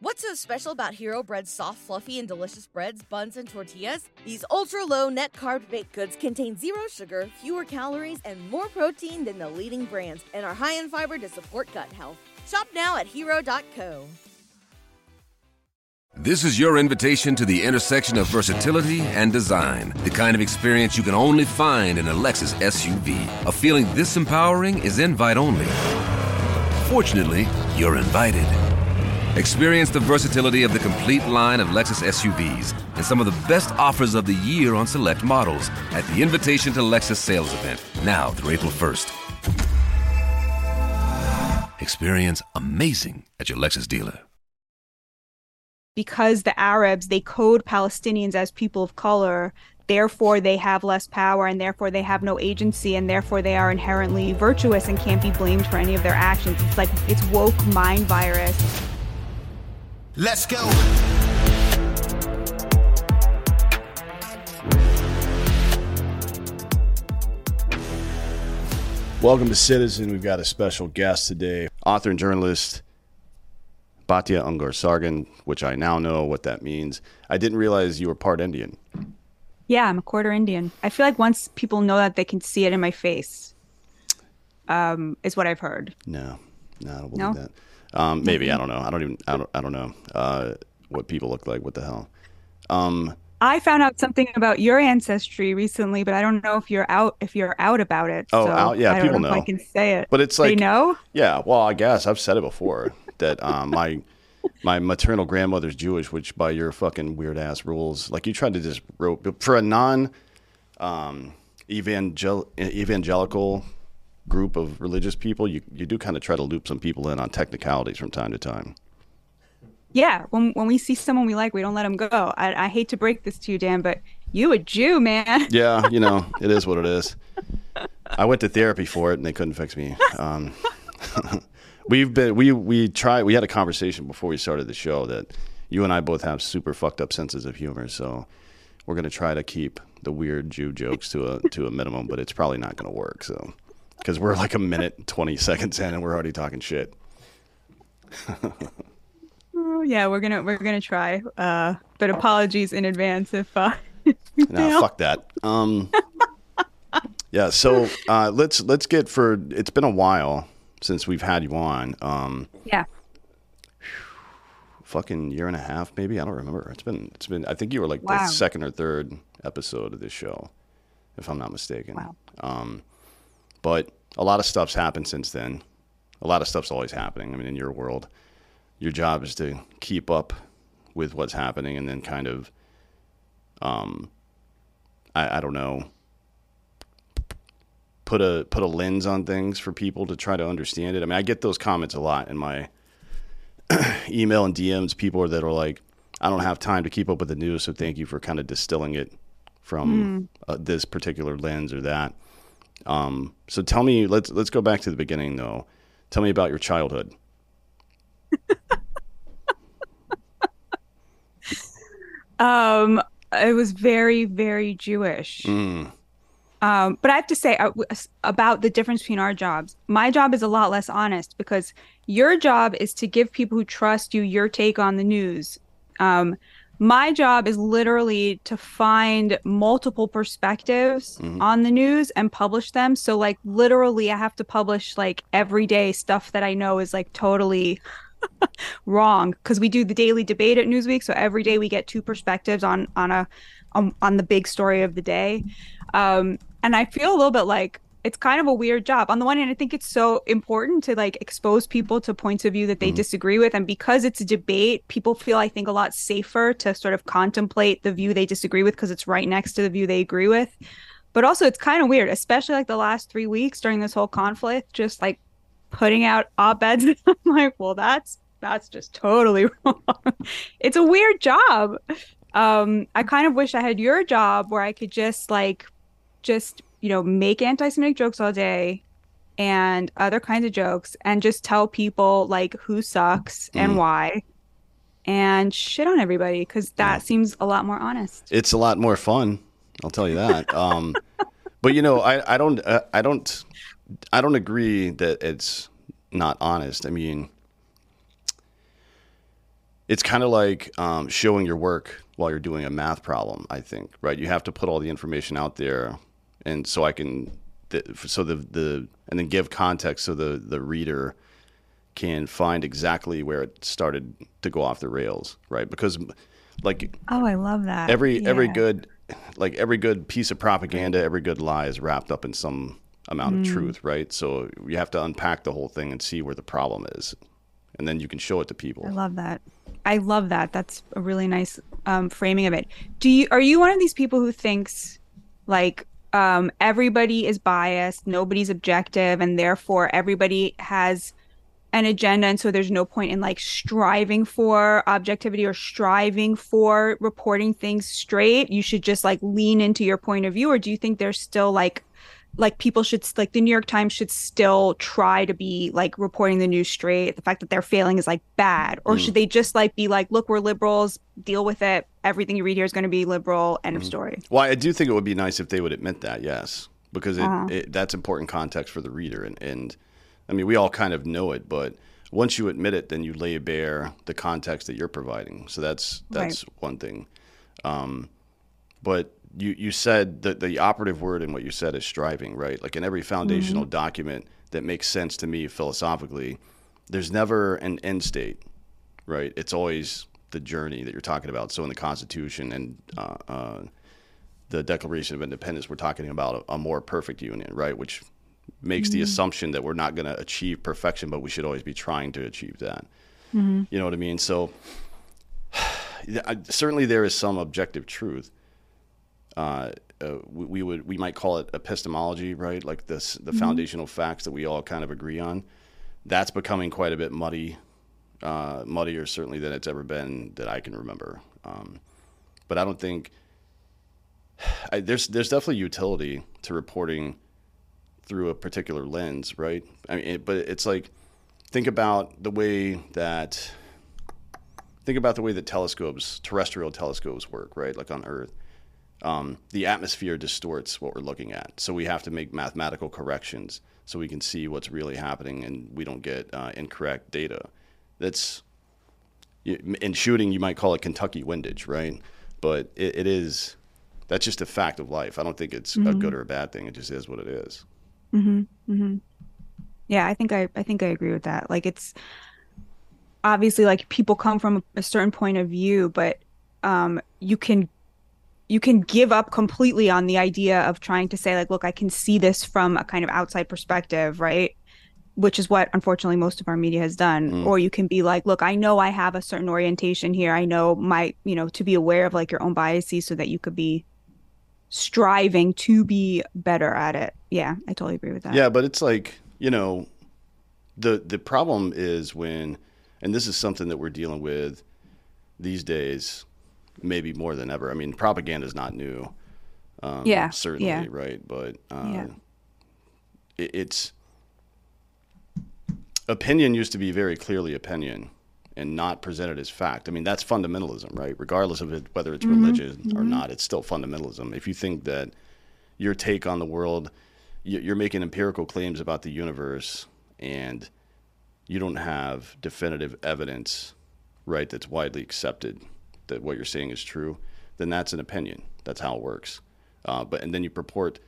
What's so special about Hero Bread's soft, fluffy, and delicious breads, buns, and tortillas? These ultra low net carb baked goods contain zero sugar, fewer calories, and more protein than the leading brands, and are high in fiber to support gut health. Shop now at hero.co. This is your invitation to the intersection of versatility and design. The kind of experience you can only find in a Lexus SUV. A feeling this empowering is invite only. Fortunately, you're invited. Experience the versatility of the complete line of Lexus SUVs and some of the best offers of the year on select models at the Invitation to Lexus sales event, now through April 1st. Experience amazing at your Lexus dealer. Because the Arabs, they code Palestinians as people of color, therefore they have less power and therefore they have no agency and therefore they are inherently virtuous and can't be blamed for any of their actions. It's like it's woke mind virus. Let's go. Welcome to Citizen. We've got a special guest today, author and journalist Batya Ungar Sargon, which I now know what that means. I didn't realize you were part Indian. Yeah, I'm a quarter Indian. I feel like once people know that they can see it in my face, um, is what I've heard. No, no, I don't believe No? that. Um, maybe I don't know. I don't even. I don't. I don't know uh, what people look like. What the hell? Um, I found out something about your ancestry recently, but I don't know if you're out if you're out about it. Oh, so out? Yeah, I don't people know. If I can say it, but it's like they know. Yeah, well, I guess I've said it before that um, my my maternal grandmother's Jewish, which by your fucking weird ass rules, like you tried to just ro- for a non um, evangel- evangelical group of religious people, you you do kind of try to loop some people in on technicalities from time to time. Yeah, when when we see someone we like, we don't let them go. I, I hate to break this to you, Dan, but you a Jew, man. Yeah, you know, it is what it is. I went to therapy for it, and they couldn't fix me. Um, we've been we we tried. We had a conversation before we started the show that you and I both have super fucked up senses of humor. So we're gonna try to keep the weird Jew jokes to a to a minimum, but it's probably not gonna work. So because we're like a minute and twenty seconds in, and we're already talking shit. Oh, yeah, we're gonna we're gonna try. Uh, but apologies in advance if uh, if Nah, fuck that. Um, yeah, so uh, let's let's get for. It's been a while since we've had you on. Um, Yeah. fucking year and a half, maybe. I don't remember. It's been it's been. I think you were like Wow. the second or third episode of this show, if I'm not mistaken. Wow. Um, but a lot of stuff's happened since then. A lot of stuff's always happening. I mean, in your world, your job is to keep up with what's happening and then kind of, um, I, I don't know, put a put a lens on things for people to try to understand it. I mean, I get those comments a lot in my email and DMs. People that are like, "I don't have time to keep up with the news, so thank you for kind of distilling it from uh, this particular lens or that." Um, so tell me, let's let's go back to the beginning though. Tell me about your childhood. Um, it was very very Jewish. Mm. Um, but I have to say uh, about the difference between our jobs. My job is a lot less honest because your job is to give people who trust you your take on the news. Um, my job is literally to find multiple perspectives on the news and publish them. So, like, literally, I have to publish like every day stuff that I know is like totally wrong because we do the daily debate at Newsweek. So every day we get two perspectives on on a on, on the big story of the day. Um, and I feel a little bit like it's kind of a weird job. On the one hand, I think it's so important to like expose people to points of view that they disagree with. And because it's a debate, people feel, I think, a lot safer to sort of contemplate the view they disagree with because it's right next to the view they agree with. But also, it's kind of weird, especially like the last three weeks during this whole conflict, just like putting out op-eds. I'm like, well, that's that's just totally wrong. it's a weird job. Um, I kind of wish I had your job where I could just like just, you know, make anti-Semitic jokes all day and other kinds of jokes and just tell people like who sucks and why and shit on everybody because that seems a lot more honest. It's a lot more fun. I'll tell you that. Um, but you know, I, I don't, uh, I don't, I don't agree that it's not honest. I mean, it's kind of like um, showing your work while you're doing a math problem. I think right. You have to put all the information out there, and so I can the, so the the and then give context so the the reader can find exactly where it started to go off the rails, right? Because like Oh, I love that. every every good like every good piece of propaganda, every good lie is wrapped up in some amount Mm. of truth, right? So you have to unpack the whole thing and see where the problem is, and then you can show it to people. I love that. I love that. That's a really nice um, framing of it. Do you are you one of these people who thinks like um, everybody is biased, nobody's objective, and therefore everybody has an agenda, and so there's no point in like striving for objectivity or striving for reporting things straight. You should just like lean into your point of view, or do you think there's still like like people should like the New York Times should still try to be like reporting the news straight. The fact that they're failing is like bad, or should they just like be like, look, we're liberals, deal with it. Everything you read here is going to be liberal. End of story. Well, I do think it would be nice if they would admit that, yes, because it, Uh-huh. it, that's important context for the reader. And, and I mean, we all kind of know it, but once you admit it, then you lay bare the context that you're providing. So that's that's one thing. Um, but you you said that the operative word in what you said is striving, right? Like in every foundational document that makes sense to me philosophically, there's never an end state, right? It's always the journey that you're talking about. So in the Constitution and uh, uh, the Declaration of Independence, we're talking about a, a more perfect union, right? Which makes the assumption that we're not going to achieve perfection, but we should always be trying to achieve that. You know what I mean? So certainly there is some objective truth. Uh, uh, we, we would we might call it epistemology, right? Like this, the foundational facts that we all kind of agree on. That's becoming quite a bit muddy, uh, muddier certainly than it's ever been that I can remember. Um, but I don't think I, there's there's definitely utility to reporting through a particular lens, right? I mean, it, but it's like think about the way that think about the way that telescopes, terrestrial telescopes work, right? Like on Earth. Um, the atmosphere distorts what we're looking at. So we have to make mathematical corrections so we can see what's really happening and we don't get uh, incorrect data. That's in shooting, you might call it Kentucky windage, right? But it, it is that's just a fact of life. I don't think it's a good or a bad thing. It just is what it is. Yeah, I think I I think I agree with that. Like it's obviously like people come from a certain point of view, but um you can you can give up completely on the idea of trying to say like look, I can see this from a kind of outside perspective, right? Which is what unfortunately most of our media has done. Mm. Or you can be like, look, I know I have a certain orientation here. I know my, you know, to be aware of like your own biases so that you could be striving to be better at it. Yeah, I totally agree with that. Yeah, but it's like you know, the the problem is when, and this is something that we're dealing with these days, maybe more than ever. I mean, propaganda is not new. Um, Yeah, certainly, yeah. right? But uh, Yeah. it, it's opinion used to be very clearly opinion and not presented as fact. I mean, that's fundamentalism, right? Regardless of it, whether it's religion or not, it's still fundamentalism. If you think that your take on the world, you're making empirical claims about the universe, and you don't have definitive evidence, right, that's widely accepted that what you're saying is true, then that's an opinion. That's how it works. Uh, but and then you purport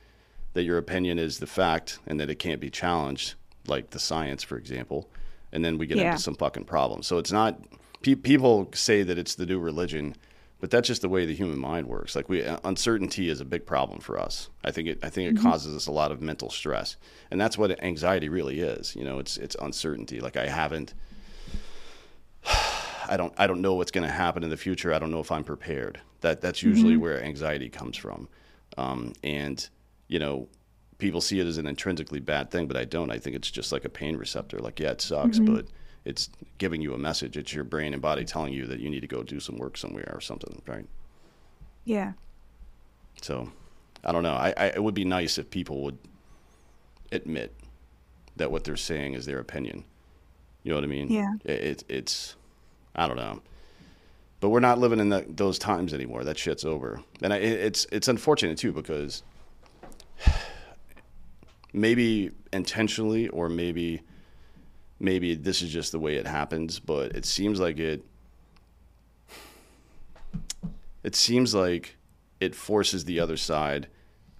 that your opinion is the fact and that it can't be challenged, like the science, for example, and then we get Yeah. into some fucking problems. So it's not. Pe- people say that it's the new religion, but that's just the way the human mind works. Like we, uh, uncertainty is a big problem for us. I think it. I think it causes us a lot of mental stress, and that's what anxiety really is. You know, it's it's uncertainty. Like I haven't. I don't I don't know what's going to happen in the future. I don't know if I'm prepared. That that's usually where anxiety comes from. Um, and you know, people see it as an intrinsically bad thing, but I don't. I think it's just like a pain receptor. Like yeah, it sucks, but it's giving you a message. It's your brain and body telling you that you need to go do some work somewhere or something, right? Yeah. So, I don't know. I, I it would be nice if people would admit that what they're saying is their opinion. You know what I mean? Yeah. It, it it's I don't know. But we're not living in the, those times anymore. That shit's over, and I, it's it's unfortunate too because maybe intentionally or maybe maybe this is just the way it happens. But it seems like it it seems like it forces the other side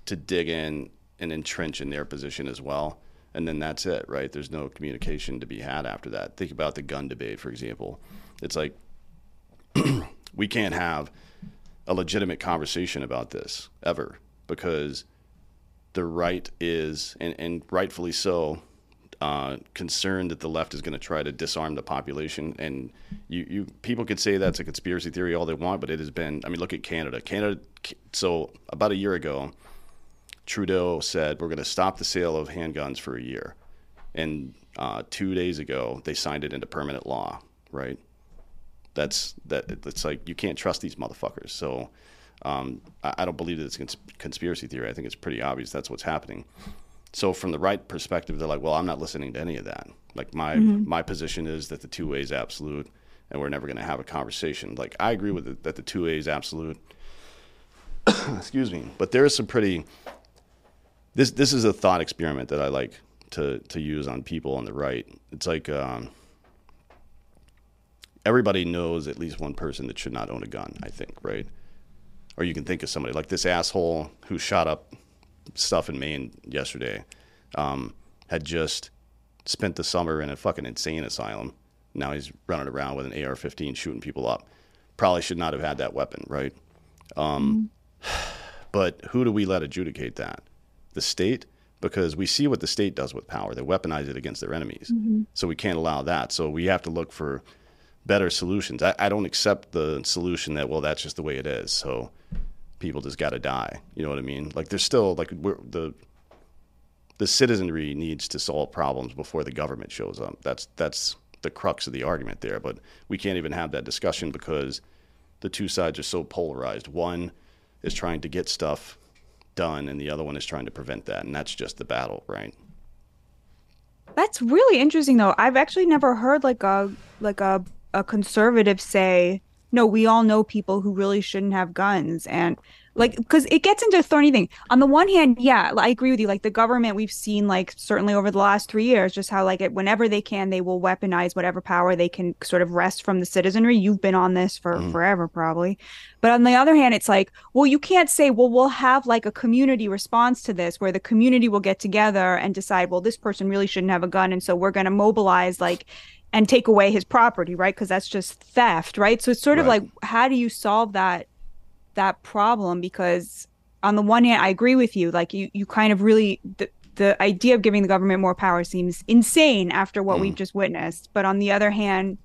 to dig in and entrench in their position as well. And then that's it, right? There's no communication to be had after that. Think about the gun debate, for example. It's like we can't have a legitimate conversation about this ever because the right is, and, and rightfully so, uh, concerned that the left is going to try to disarm the population. And you, you people could say that's a conspiracy theory all they want, but it has been. I mean, look at Canada. Canada. So about a year ago, Trudeau said we're going to stop the sale of handguns for a year, and uh, two days ago they signed it into permanent law. Right. That's that. It's like you can't trust these motherfuckers. So. Um, I, I don't believe that it's cons- conspiracy theory. I think it's pretty obvious that's what's happening. So from the right perspective, they're like, well, I'm not listening to any of that. Like my my position is that the 2A is absolute, and we're never going to have a conversation. Like I agree with it, that the 2A is absolute. Excuse me, but there is some pretty. This this is a thought experiment that I like to to use on people on the right. It's like um, everybody knows at least one person that should not own a gun. I think, right? Or you can think of somebody like this asshole who shot up stuff in Maine yesterday. Um, had just spent the summer in a fucking insane asylum. Now he's running around with an AR-15 shooting people up. Probably should not have had that weapon, right? Um, But who do we let adjudicate that? The state? Because we see what the state does with power. They weaponize it against their enemies. So we can't allow that. So we have to look for better solutions. I, I don't accept the solution that, well, that's just the way it is. So people just got to die. You know what I mean? Like there's still like the the citizenry needs to solve problems before the government shows up. That's that's the crux of the argument there. But we can't even have that discussion because the two sides are so polarized. One is trying to get stuff done, and the other one is trying to prevent that, and that's just the battle, right? That's really interesting though. I've actually never heard like a like a a conservative say, "No, we all know people who really shouldn't have guns." And like because it gets into a thorny thing. On the one hand, yeah, I agree with you. Like the government we've seen like certainly over the last 3 years just how like it whenever they can they will weaponize whatever power they can sort of wrest from the citizenry. You've been on this for mm. forever probably. But on the other hand, it's like, well, you can't say, well, we'll have like a community response to this where the community will get together and decide, well, this person really shouldn't have a gun. And so we're going to mobilize like and take away his property, right? Because that's just theft, right? So it's sort of like, how do you solve that that problem? Because on the one hand, I agree with you. Like you, you kind of really the the idea of giving the government more power seems insane after what we've mm. just witnessed. But on the other hand,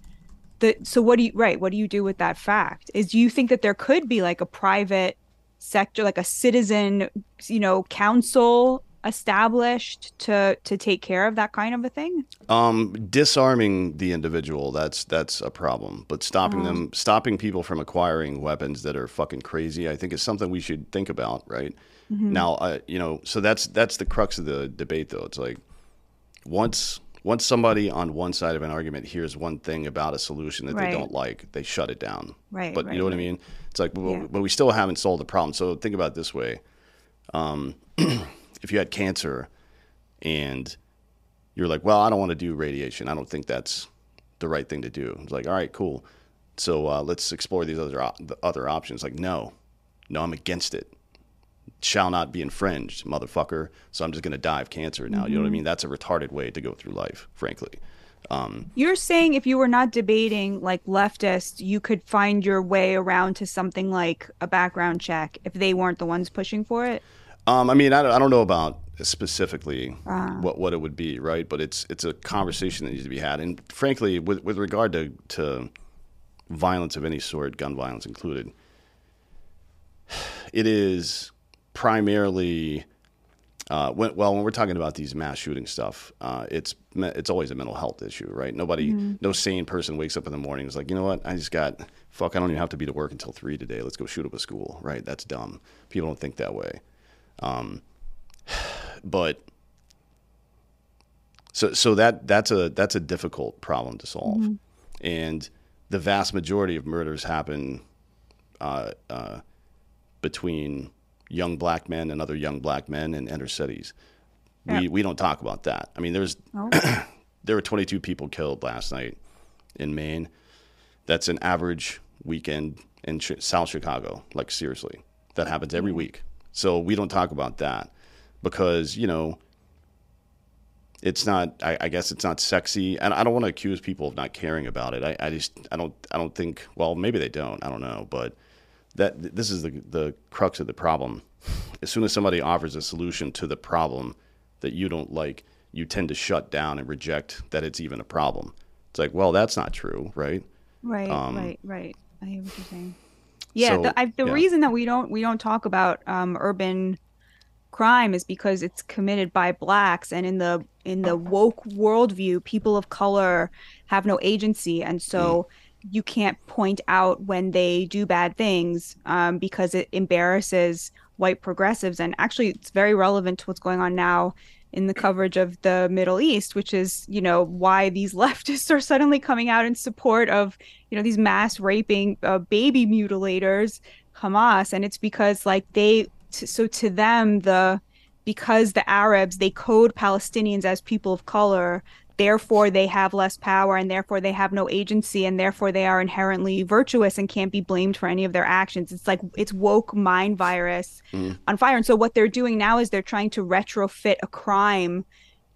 the so what do you right what do you do with that fact is do you think that there could be like a private sector like a citizen you know council established to to take care of that kind of a thing Um, disarming the individual that's that's a problem, but stopping Uh-huh. them, stopping people from acquiring weapons that are fucking crazy, I think is something we should think about, right? Mm-hmm. Now, uh, you know, so that's that's the crux of the debate, though. It's like once once somebody on one side of an argument hears one thing about a solution that Right. they don't like, they shut it down. Right, But right, you know what I mean? It's like, but, Yeah. but we still haven't solved the problem. So think about it this way: um, if you had cancer and you're like, well, I don't want to do radiation. I don't think that's the right thing to do. It's like, all right, cool. So uh, let's explore these other op- the other options. Like, no, no, I'm against it. Shall not be infringed, motherfucker. So I'm just gonna die of cancer now. You know what I mean? That's a retarded way to go through life, frankly. Um, you're saying if you were not debating like leftist you could find your way around to something like a background check if they weren't the ones pushing for it Um, I mean, I don't, I don't know about specifically what, what it would be, right? But it's it's a conversation that needs to be had. And frankly, with, with regard to, to violence of any sort, gun violence included, it is primarily uh, when, well when we're talking about these mass shooting stuff, uh, it's it's always a mental health issue, right? Nobody, no sane person wakes up in the morning and is like, you know what? I just got fuck. I don't even have to be to work until three today. Let's go shoot up a school, right? That's dumb. People don't think that way. Um, but so so that that's a that's a difficult problem to solve, and the vast majority of murders happen uh, uh, between young black men and other young black men in inner cities. We we don't talk about that. I mean, there's there were 22 people killed last night in Maine. That's an average weekend in Ch- South Chicago. Like seriously, that happens every week. So we don't talk about that because you know it's not. I, I guess it's not sexy, and I don't want to accuse people of not caring about it. I, I just I don't I don't think. Well, maybe they don't. I don't know, but that this is the the crux of the problem. As soon as somebody offers a solution to the problem that you don't like, you tend to shut down and reject that it's even a problem. It's like, well, that's not true, right? Right, Um, right, right. I hear what you're saying. Yeah, So, the, I, the yeah. reason that we don't we don't talk about um, urban crime is because it's committed by blacks, and in the in the woke worldview, people of color have no agency, and so you can't point out when they do bad things um, because it embarrasses white progressives. And actually, it's very relevant to what's going on now in the coverage of the Middle East, which is, you know, why these leftists are suddenly coming out in support of, you know, these mass raping uh, baby mutilators, Hamas, and it's because like they, t- so to them the, because the Arabs they code Palestinians as people of color, therefore they have less power and therefore they have no agency and therefore they are inherently virtuous and can't be blamed for any of their actions. It's like it's woke mind virus mm. on fire. And so what they're doing now is they're trying to retrofit a crime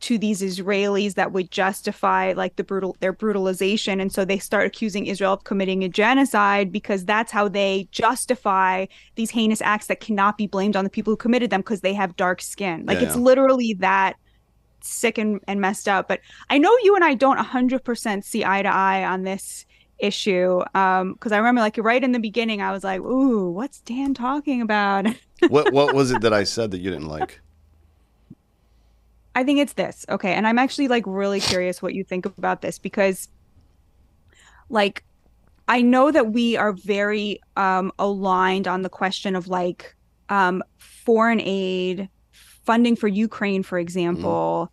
to these Israelis that would justify like the brutal their brutalization and so they start accusing Israel of committing a genocide because that's how they justify these heinous acts that cannot be blamed on the people who committed them because they have dark skin. Like Yeah, it's yeah. literally that sick and, and messed up. But I know you and I don't 100% see eye to eye on this issue um because I remember like right in the beginning I was like, "Ooh, what's Dan talking about?" what what was it that I said that you didn't like? I think it's this. Okay. And I'm actually like really curious what you think about this because like I know that we are very um aligned on the question of like um foreign aid, funding for Ukraine, for example,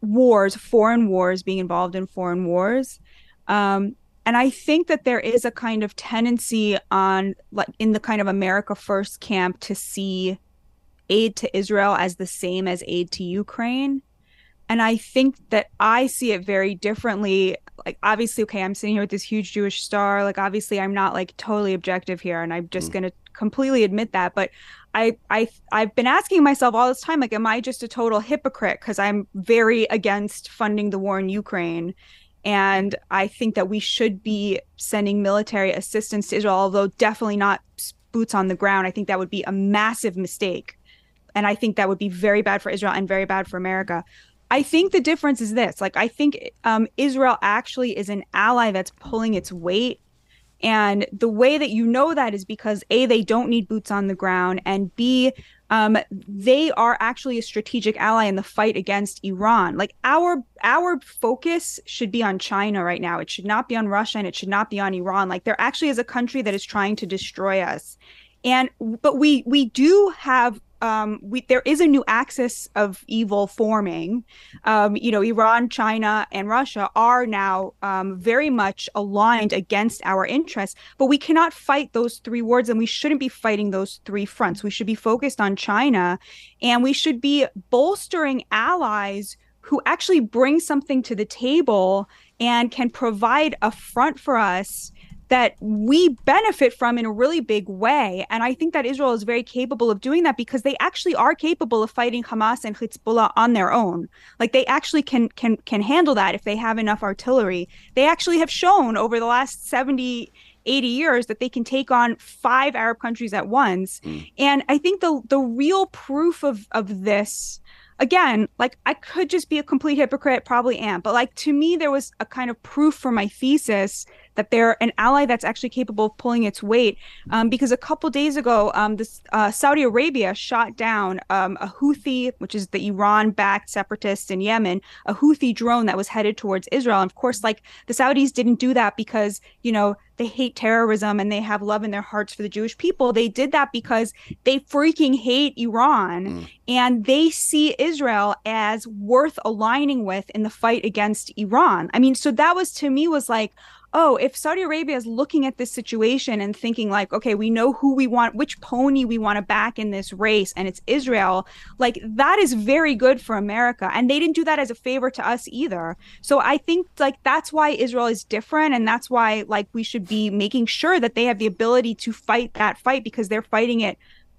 wars, foreign wars, being involved in foreign wars. Um and I think that there is a kind of tendency on like in the kind of America First camp to see aid to Israel as the same as aid to Ukraine. And I think that I see it very differently. Like, obviously, okay, I'm sitting here with this huge Jewish star. Like, obviously, I'm not like totally objective here, and I'm just mm. going to completely admit that. But I, I, I've been asking myself all this time, like, am I just a total hypocrite because I'm very against funding the war in Ukraine? And I think that we should be sending military assistance to Israel, although definitely not boots on the ground. I think that would be a massive mistake and I think that would be very bad for Israel and very bad for America. I think the difference is this: like, I think um, Israel actually is an ally that's pulling its weight, and the way that you know that is because a they don't need boots on the ground, and b um, they are actually a strategic ally in the fight against Iran. Like our our focus should be on China right now. It should not be on Russia, and it should not be on Iran. Like there actually is a country that is trying to destroy us and but we we do have um we there is a new axis of evil forming. Um you know iran china and russia are now um very much aligned against our interests but we cannot fight those three wars and we shouldn't be fighting those three fronts. We should be focused on china and we should be bolstering allies who actually bring something to the table and can provide a front for us that we benefit from in a really big way. And I think that Israel is very capable of doing that because they actually are capable of fighting Hamas and Hezbollah on their own. Like they actually can can can handle that if they have enough artillery. They actually have shown over the last 70 80 years that they can take on five Arab countries at once. Hmm. And I think the the real proof of of this again, like I could just be a complete hypocrite, probably am, but like to me, there was a kind of proof for my thesis that they're an ally that's actually capable of pulling its weight. Um, because a couple days ago, um, this uh, Saudi Arabia shot down um, a Houthi, which is the Iran-backed separatists in Yemen, a Houthi drone that was headed towards Israel. And of course, like the Saudis didn't do that because you know they hate terrorism and they have love in their hearts for the Jewish people. They did that because they freaking hate Iran and they see Israel as worth aligning with in the fight against Iran. I mean, so that was to me was like, oh, if Saudi Arabia is looking at this situation and thinking like, okay, we know who we want, which pony we want to back in this race, and it's Israel, like that is very good for America. And they didn't do that as a favor to us either. So I think like that's why Israel is different, and that's why like we should be making sure that they have the ability to fight that fight because they're fighting it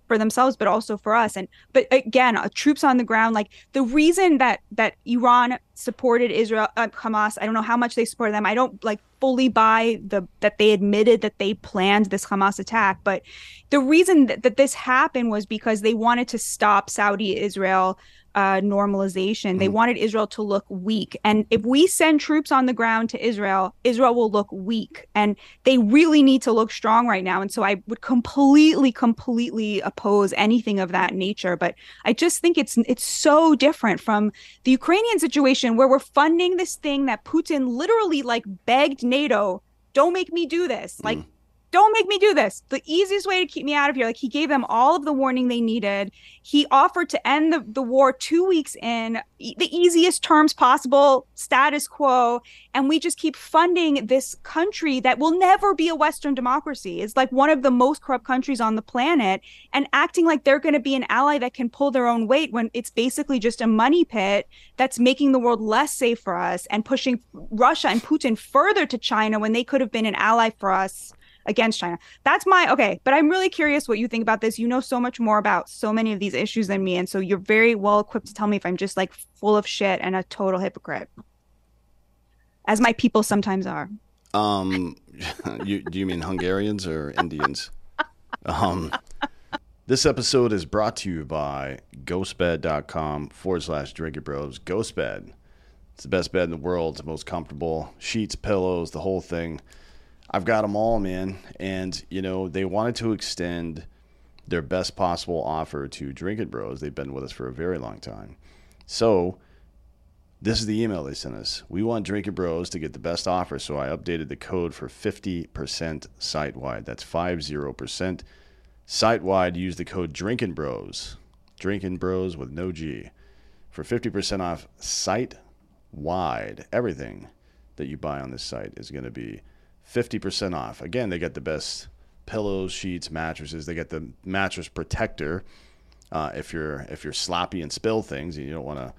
for themselves but also for us. And but again uh, troops on the ground like the reason that that Iran supported Israel uh, Hamas I don't know how much they supported them. I don't like fully buy the that they admitted that they planned this Hamas attack but the reason that, that this happened was because they wanted to stop Saudi Israel uh, normalization. They mm. wanted Israel to look weak. And if we send troops on the ground to Israel, Israel will look weak. And they really need to look strong right now. And so I would completely, completely oppose anything of that nature. But I just think it's it's so different from the Ukrainian situation where we're funding this thing that Putin literally like begged NATO, don't make me do this. Like mm don't make me do this. The easiest way to keep me out of here. Like he gave them all of the warning they needed. He offered to end the, the war two weeks in, e- the easiest terms possible, status quo. And we just keep funding this country that will never be a Western democracy. It's like one of the most corrupt countries on the planet and acting like they're going to be an ally that can pull their own weight when it's basically just a money pit that's making the world less safe for us and pushing Russia and Putin further to China when they could have been an ally for us against China. That's my okay, but I'm really curious what you think about this. You know so much more about so many of these issues than me, and so you're very well equipped to tell me if I'm just like full of shit and a total hypocrite, as my people sometimes are. Um, you do you mean Hungarians or Indians? Um, this episode is brought to you by ghostbed.com forward slash drinking bros. Ghostbed. It's the best bed in the world. It's the most comfortable. Sheets, pillows, the whole thing. I've got them all, man. And, you know, they wanted to extend their best possible offer to Drinking Bros. They've been with us for a very long time. So, this is the email they sent us. We want Drinking Bros to get the best offer, so I updated the code for 50% site wide. That's 50% site wide. Use the code Drinking Bros, Drinking Bros with no G, for 50% off site wide. Everything that you buy on this site is going to be 50% off. Again, they get the best pillows, sheets, mattresses. They get the mattress protector. Uh, if you're if you're sloppy and spill things and you don't want to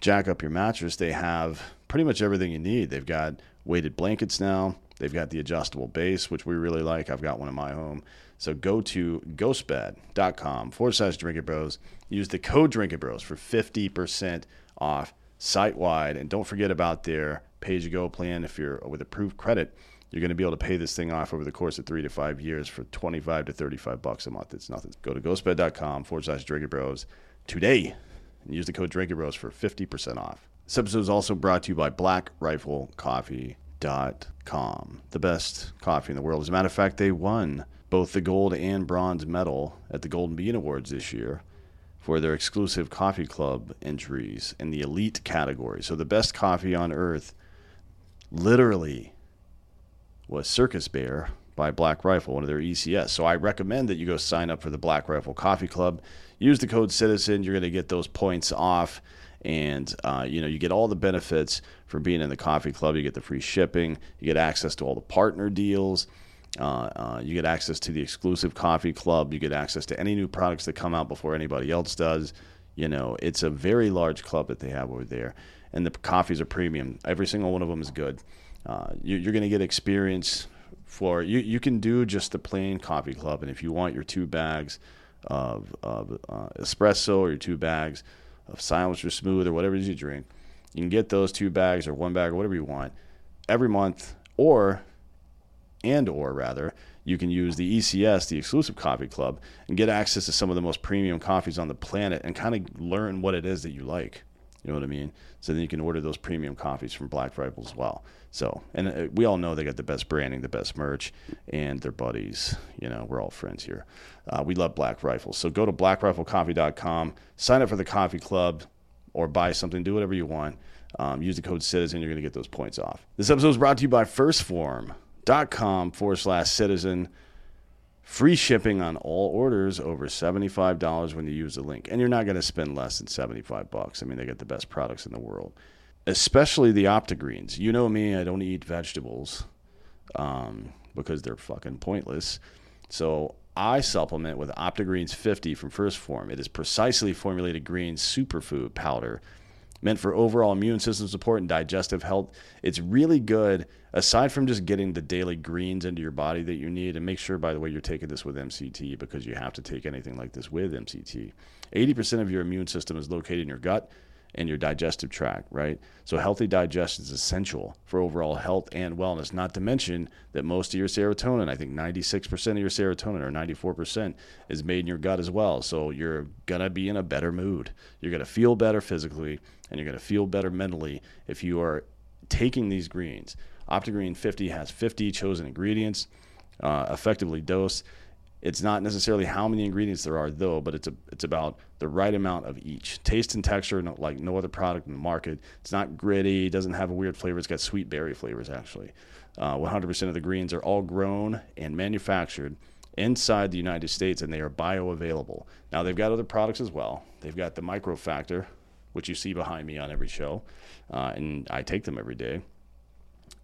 jack up your mattress, they have pretty much everything you need. They've got weighted blankets now. They've got the adjustable base, which we really like. I've got one in my home. So go to ghostbed.com forward slash drinking bros. Use the code drinking bros for 50% off site wide. And don't forget about their pay as you go plan if you're with approved credit you're going to be able to pay this thing off over the course of three to five years for 25 to 35 bucks a month. It's nothing. Go to ghostbed.com forward slash Drinking Bros today and use the code Drinking Bros for 50% off. This episode is also brought to you by BlackRifleCoffee.com, the best coffee in the world. As a matter of fact, they won both the gold and bronze medal at the Golden Bean Awards this year for their exclusive coffee club entries in the elite category. So the best coffee on earth, literally was Circus Bear by Black Rifle, one of their ECS. So I recommend that you go sign up for the Black Rifle Coffee Club. Use the code Citizen. You're going to get those points off, and uh, you know you get all the benefits from being in the coffee club. You get the free shipping. You get access to all the partner deals. Uh, uh, you get access to the exclusive coffee club. You get access to any new products that come out before anybody else does. You know, it's a very large club that they have over there, and the coffees are premium. Every single one of them is good. Uh, you, are going to get experience for you. You can do just the plain coffee club, and if you want your two bags of, of uh, espresso or your two bags of Silencer Smooth or whatever it is you drink, you can get those two bags or one bag or whatever you want every month, or and or rather you can use the ECS, the exclusive coffee club, and get access to some of the most premium coffees on the planet and kind of learn what it is that you like. You know what I mean? So then you can order those premium coffees from Black Rifle as well. So, and uh, we all know they got the best branding, the best merch, and their buddies. You know, we're all friends here. Uh, we love Black Rifle. So go to blackriflecoffee.com, sign up for the coffee club, or buy something, do whatever you want. Um, use the code citizen, you're going to get those points off. This episode is brought to you by 1stphorm.com forward slash citizen. Free shipping on all orders over $75 when you use the link. And you're not going to spend less than 75 bucks. I mean, they get the best products in the world, especially the OptiGreens. You know me, I don't eat vegetables. um, because they're fucking pointless. So I supplement with OptiGreens 50 from 1st Phorm. It is precisely formulated green superfood powder meant for overall immune system support and digestive health. It's really good aside from just getting the daily greens into your body that you need. And make sure, by the way, you're taking this with MCT because you have to take anything like this with MCT. 80% of your immune system is located in your gut and your digestive tract, right? So healthy digestion is essential for overall health and wellness. Not to mention that most of your serotonin, I think 96% of your serotonin or 94% is made in your gut as well. So you're going to be in a better mood. You're going to feel better physically and you're going to feel better mentally if you are taking these greens. OptiGreen 50 has 50 chosen ingredients, uh, effectively dosed. It's not necessarily how many ingredients there are, though, but it's a, it's about the right amount of each. Taste and texture, no, like no other product in the market. It's not gritty. doesn't have a weird flavor. It's got sweet berry flavors, actually. Uh, 100% of the greens are all grown and manufactured inside the United States, and they are bioavailable. Now, they've got other products as well. They've got the Microfactor, which you see behind me on every show, uh, and I take them every day.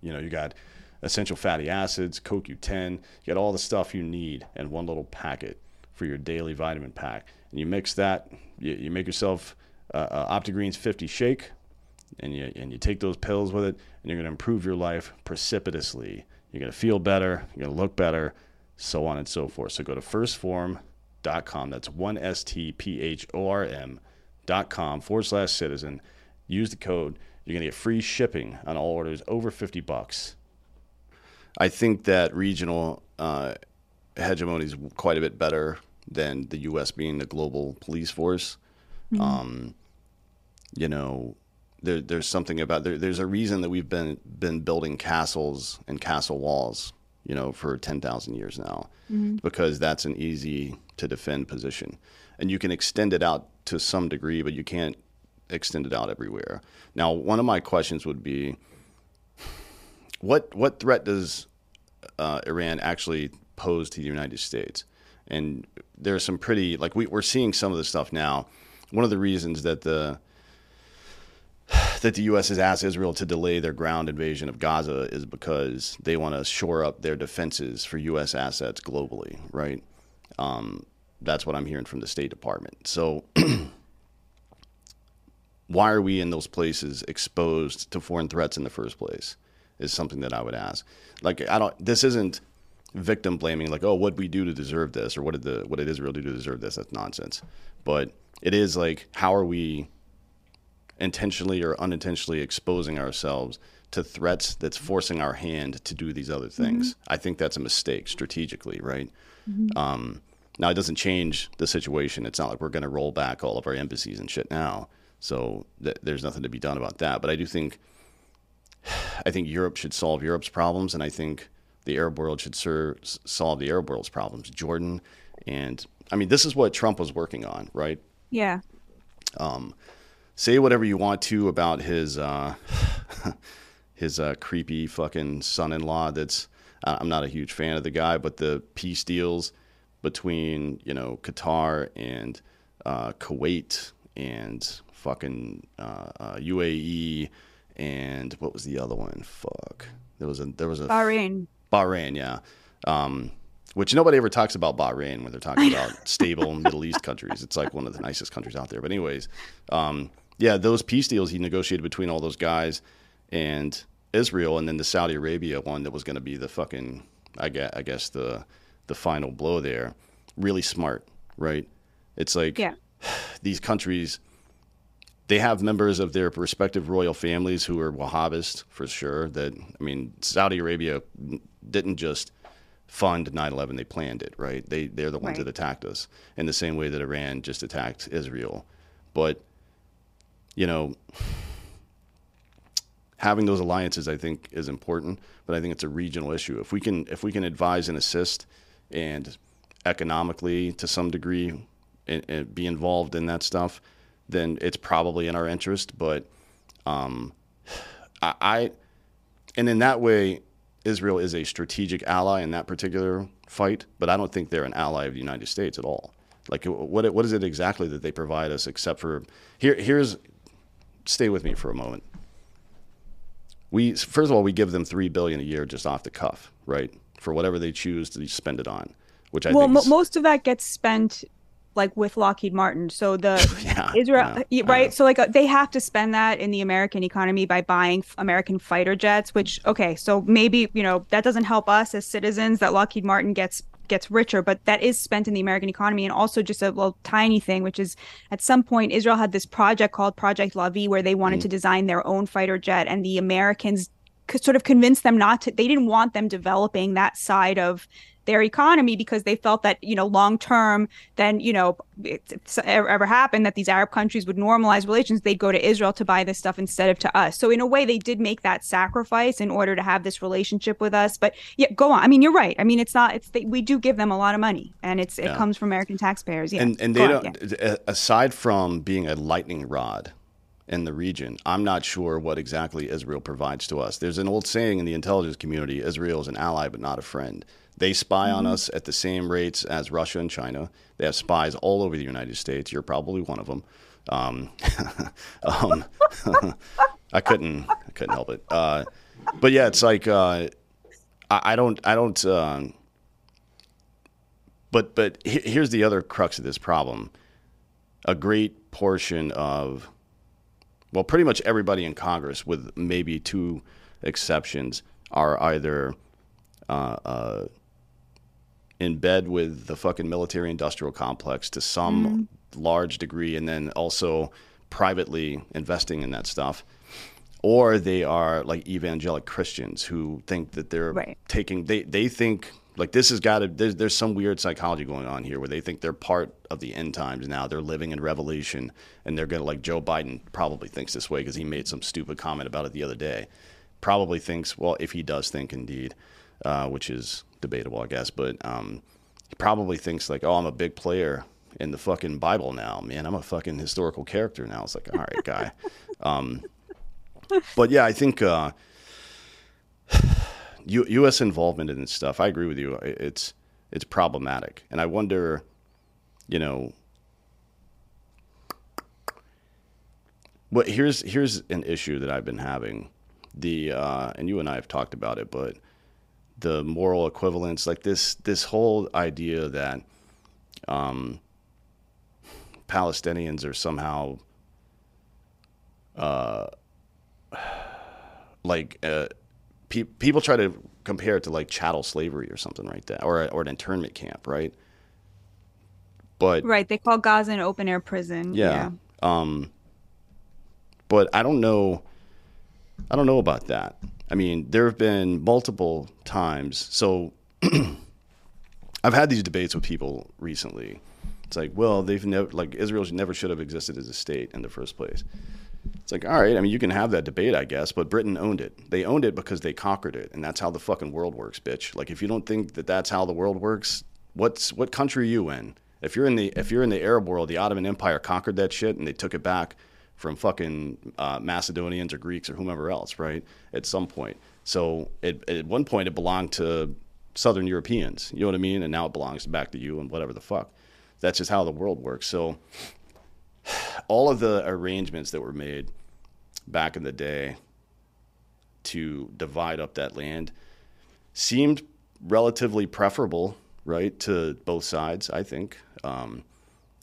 You know, you got essential fatty acids, CoQ10. You get all the stuff you need in one little packet for your daily vitamin pack. And you mix that, you, you make yourself uh, uh, OptiGreens 50 shake, and you, and you take those pills with it, and you're going to improve your life precipitously. You're going to feel better, you're going to look better, so on and so forth. So go to firstform.com. That's 1stphorm.com forward slash citizen. Use the code. You're going to get free shipping on all orders over 50 bucks. I think that regional uh, hegemony is quite a bit better than the U.S. being the global police force. Mm-hmm. Um, you know, there, there's something about there, there's a reason that we've been been building castles and castle walls, you know, for ten thousand years now, mm-hmm. because that's an easy to defend position, and you can extend it out to some degree, but you can't extend it out everywhere. Now, one of my questions would be what what threat does uh, Iran actually pose to the United States? And there's some pretty like we, we're seeing some of the stuff now. One of the reasons that the that the U.S. has asked Israel to delay their ground invasion of Gaza is because they want to shore up their defenses for U.S. assets globally, right? Um, that's what I'm hearing from the State Department. So, why are we in those places exposed to foreign threats in the first place? is something that I would ask. Like I don't. This isn't victim blaming. Like oh, what we do to deserve this, or what did the what did Israel do to deserve this? That's nonsense. But it is like how are we intentionally or unintentionally exposing ourselves to threats that's forcing our hand to do these other things. Mm-hmm. I think that's a mistake strategically, right? Mm-hmm. Um, now it doesn't change the situation. It's not like we're going to roll back all of our embassies and shit now. So th- there's nothing to be done about that. But I do think I think Europe should solve Europe's problems, and I think the Arab world should serve, solve the Arab world's problems. Jordan, and I mean, this is what Trump was working on, right? Yeah. Um, say whatever you want to about his uh, his uh, creepy fucking son-in-law. That's I'm not a huge fan of the guy, but the peace deals between you know Qatar and uh, Kuwait and fucking UAE uh, uh, and what was the other one? Fuck. There was a there was a Bahrain. Bahrain, yeah. Um, which nobody ever talks about Bahrain when they're talking about stable Middle East countries. It's like one of the nicest countries out there. But anyways, um, yeah, those peace deals he negotiated between all those guys and Israel, and then the Saudi Arabia one that was going to be the fucking I guess, I guess the the final blow there. Really smart, right? It's like yeah. these countries they have members of their respective royal families who are Wahhabist for sure. That I mean, Saudi Arabia didn't just fund 9/11; they planned it, right? They they're the ones right. that attacked us in the same way that Iran just attacked Israel. But you know, having those alliances, I think, is important. But I think it's a regional issue. If we can if we can advise and assist and economically to some degree and, and be involved in that stuff then it's probably in our interest. But um, I, I, and in that way, Israel is a strategic ally in that particular fight. But I don't think they're an ally of the United States at all. Like, what what is it exactly that they provide us, except for here? Here's, stay with me for a moment. we first of all we give them three billion a year just off the cuff, right? For whatever they choose to spend it on, which I well, think is, most of that gets spent like with Lockheed Martin. So the Yeah, Israel, I know, y- I right? So like uh, they have to spend that in the American economy by buying f- American fighter jets. Which okay, so maybe you know that doesn't help us as citizens that Lockheed Martin gets gets richer, but that is spent in the American economy. And also just a little tiny thing, which is at some point Israel had this project called Project Lavi where they wanted Mm. to design their own fighter jet, and the Americans sort of convinced them not to. They didn't want them developing that side of their economy because they felt that you know long term then you know if it ever ever happened that these arab countries would normalize relations they'd go to israel to buy this stuff instead of to us so in a way they did make that sacrifice in order to have this relationship with us but yeah go on i mean you're right i mean it's not it's they, we do give them a lot of money and it's it Yeah. comes from american taxpayers yeah and and they on, don't. yeah. Aside from being a lightning rod in the region, I'm not sure what exactly Israel provides to us. There's an old saying in the intelligence community: Israel is an ally but not a friend. They spy on us at the same rates as Russia and China. They have spies all over the United States. You're probably one of them. Um, um, I couldn't, I couldn't help it. Uh, but yeah, it's like uh, I, I don't, I don't. Um, but but he- here's the other crux of this problem. A great portion of, well, pretty much everybody in Congress, with maybe two exceptions, are either uh, uh, in bed with the fucking military industrial complex to some large degree, and then also privately investing in that stuff. Or they are like evangelic Christians who think that they're Right. taking they they think like this has got to there's, there's some weird psychology going on here where they think they're part of the end times now they're living in revelation and they're gonna like joe biden probably thinks this way because he made some stupid comment about it the other day probably thinks well if he does think indeed uh, which is debatable i guess but um, he probably thinks like oh i'm a big player in the fucking bible now man i'm a fucking historical character now it's like all right guy um, but yeah i think uh, U- U.S. involvement in this stuff. I agree with you. It's it's problematic, and I wonder, you know, But here's here's an issue that I've been having. The uh, and you and I have talked about it, but the moral equivalence, like this this whole idea that um, Palestinians are somehow uh, like uh, pe- people try to compare it to like chattel slavery or something like that, or or an internment camp, right? But right they call gaza an open air prison yeah. Um, but I don't know. I don't know about that. I mean, there have been multiple times. So I've had these debates with people recently. It's like, well, they've never like Israel never should have existed as a state in the first place. It's like, all right, I mean, you can have that debate, I guess, but Britain owned it. They owned it because they conquered it, and that's how the fucking world works, bitch. Like, if you don't think that that's how the world works, what's what country are you in? If you're in the if you're in the Arab world, the Ottoman Empire conquered that shit, and they took it back from fucking uh, Macedonians or Greeks or whomever else, right? At some point, so it, at one point it belonged to Southern Europeans. You know what I mean? And now it belongs back to you and whatever the fuck. That's just how the world works. So all of the arrangements that were made back in the day to divide up that land seemed relatively preferable, right, to both sides. I think um,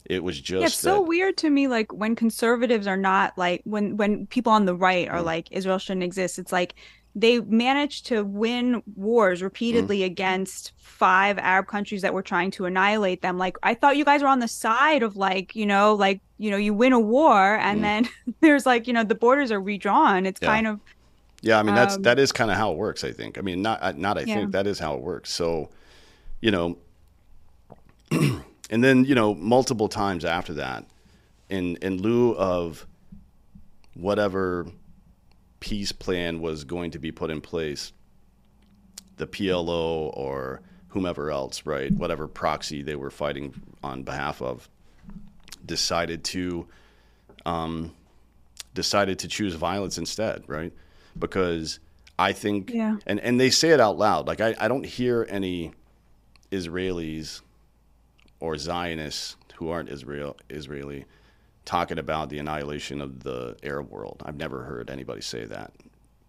it was just Yeah, it's so that- weird to me like when conservatives are not like when when people on the right Mm. are like Israel shouldn't exist it's like they managed to win wars repeatedly Mm. against five Arab countries that were trying to annihilate them like I thought you guys were on the side of like you know like you know you win a war and then there's like you know the borders are redrawn it's Mm. Yeah. kind of Yeah, I mean that's Um, that is kind of how it works. I think. I mean, not not. I Yeah. think that is how it works. So, you know, and then you know, multiple times after that, in in lieu of whatever peace plan was going to be put in place, the PLO or whomever else, right, whatever proxy they were fighting on behalf of, decided to um, decided to choose violence instead, right? Because I think, Yeah. and, and they say it out loud. Like, I, I don't hear any Israelis or Zionists who aren't Israel Israeli talking about the annihilation of the Arab world. I've never heard anybody say that.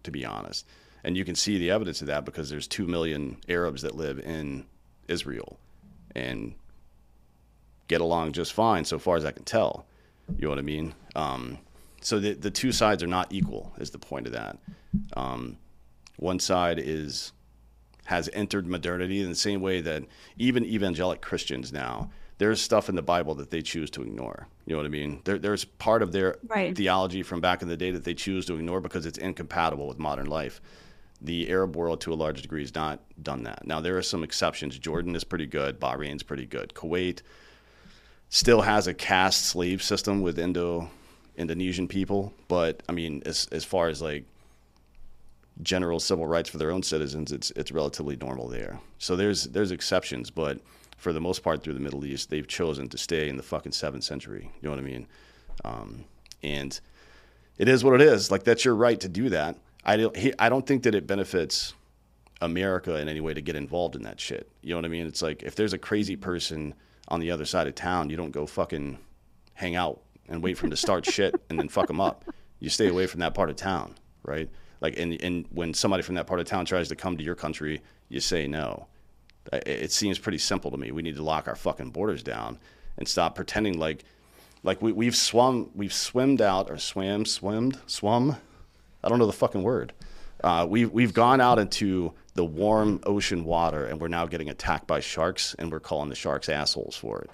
to be honest. And you can see the evidence of that because there's two million Arabs that live in Israel, and get along just fine so far as I can tell. You know what I mean? Um, so the the two sides are not equal. Is the point of that? Um, one side is has entered modernity in the same way that even evangelic Christians now there's stuff in the Bible that they choose to ignore. You know what I mean? There, there's part of their Right. theology from back in the day that they choose to ignore because it's incompatible with modern life. The Arab world, to a large degree, has not done that. Now there are some exceptions. Jordan is pretty good. Bahrain's pretty good. Kuwait still has a caste slave system with Indo Indonesian people, but I mean, as as far as like general civil rights for their own citizens, it's it's relatively normal there. So there's there's exceptions, but for the most part, through the Middle East, they've chosen to stay in the fucking seventh century. You know what I mean? Um, and it is what it is. Like that's your right to do that. I don't. He, I don't think that it benefits America in any way to get involved in that shit. You know what I mean? It's like if there's a crazy person on the other side of town, you don't go fucking hang out and wait for him to start shit and then fuck him up. You stay away from that part of town, right? Like, and, and when somebody from that part of town tries to come to your country, you say no. It seems pretty simple to me. We need to lock our fucking borders down and stop pretending like, like we, we've swum, we've swimmed out or swam, swimmed, swum. I don't know the fucking word. Uh, we've we've gone out into the warm ocean water and we're now getting attacked by sharks and we're calling the sharks assholes for it.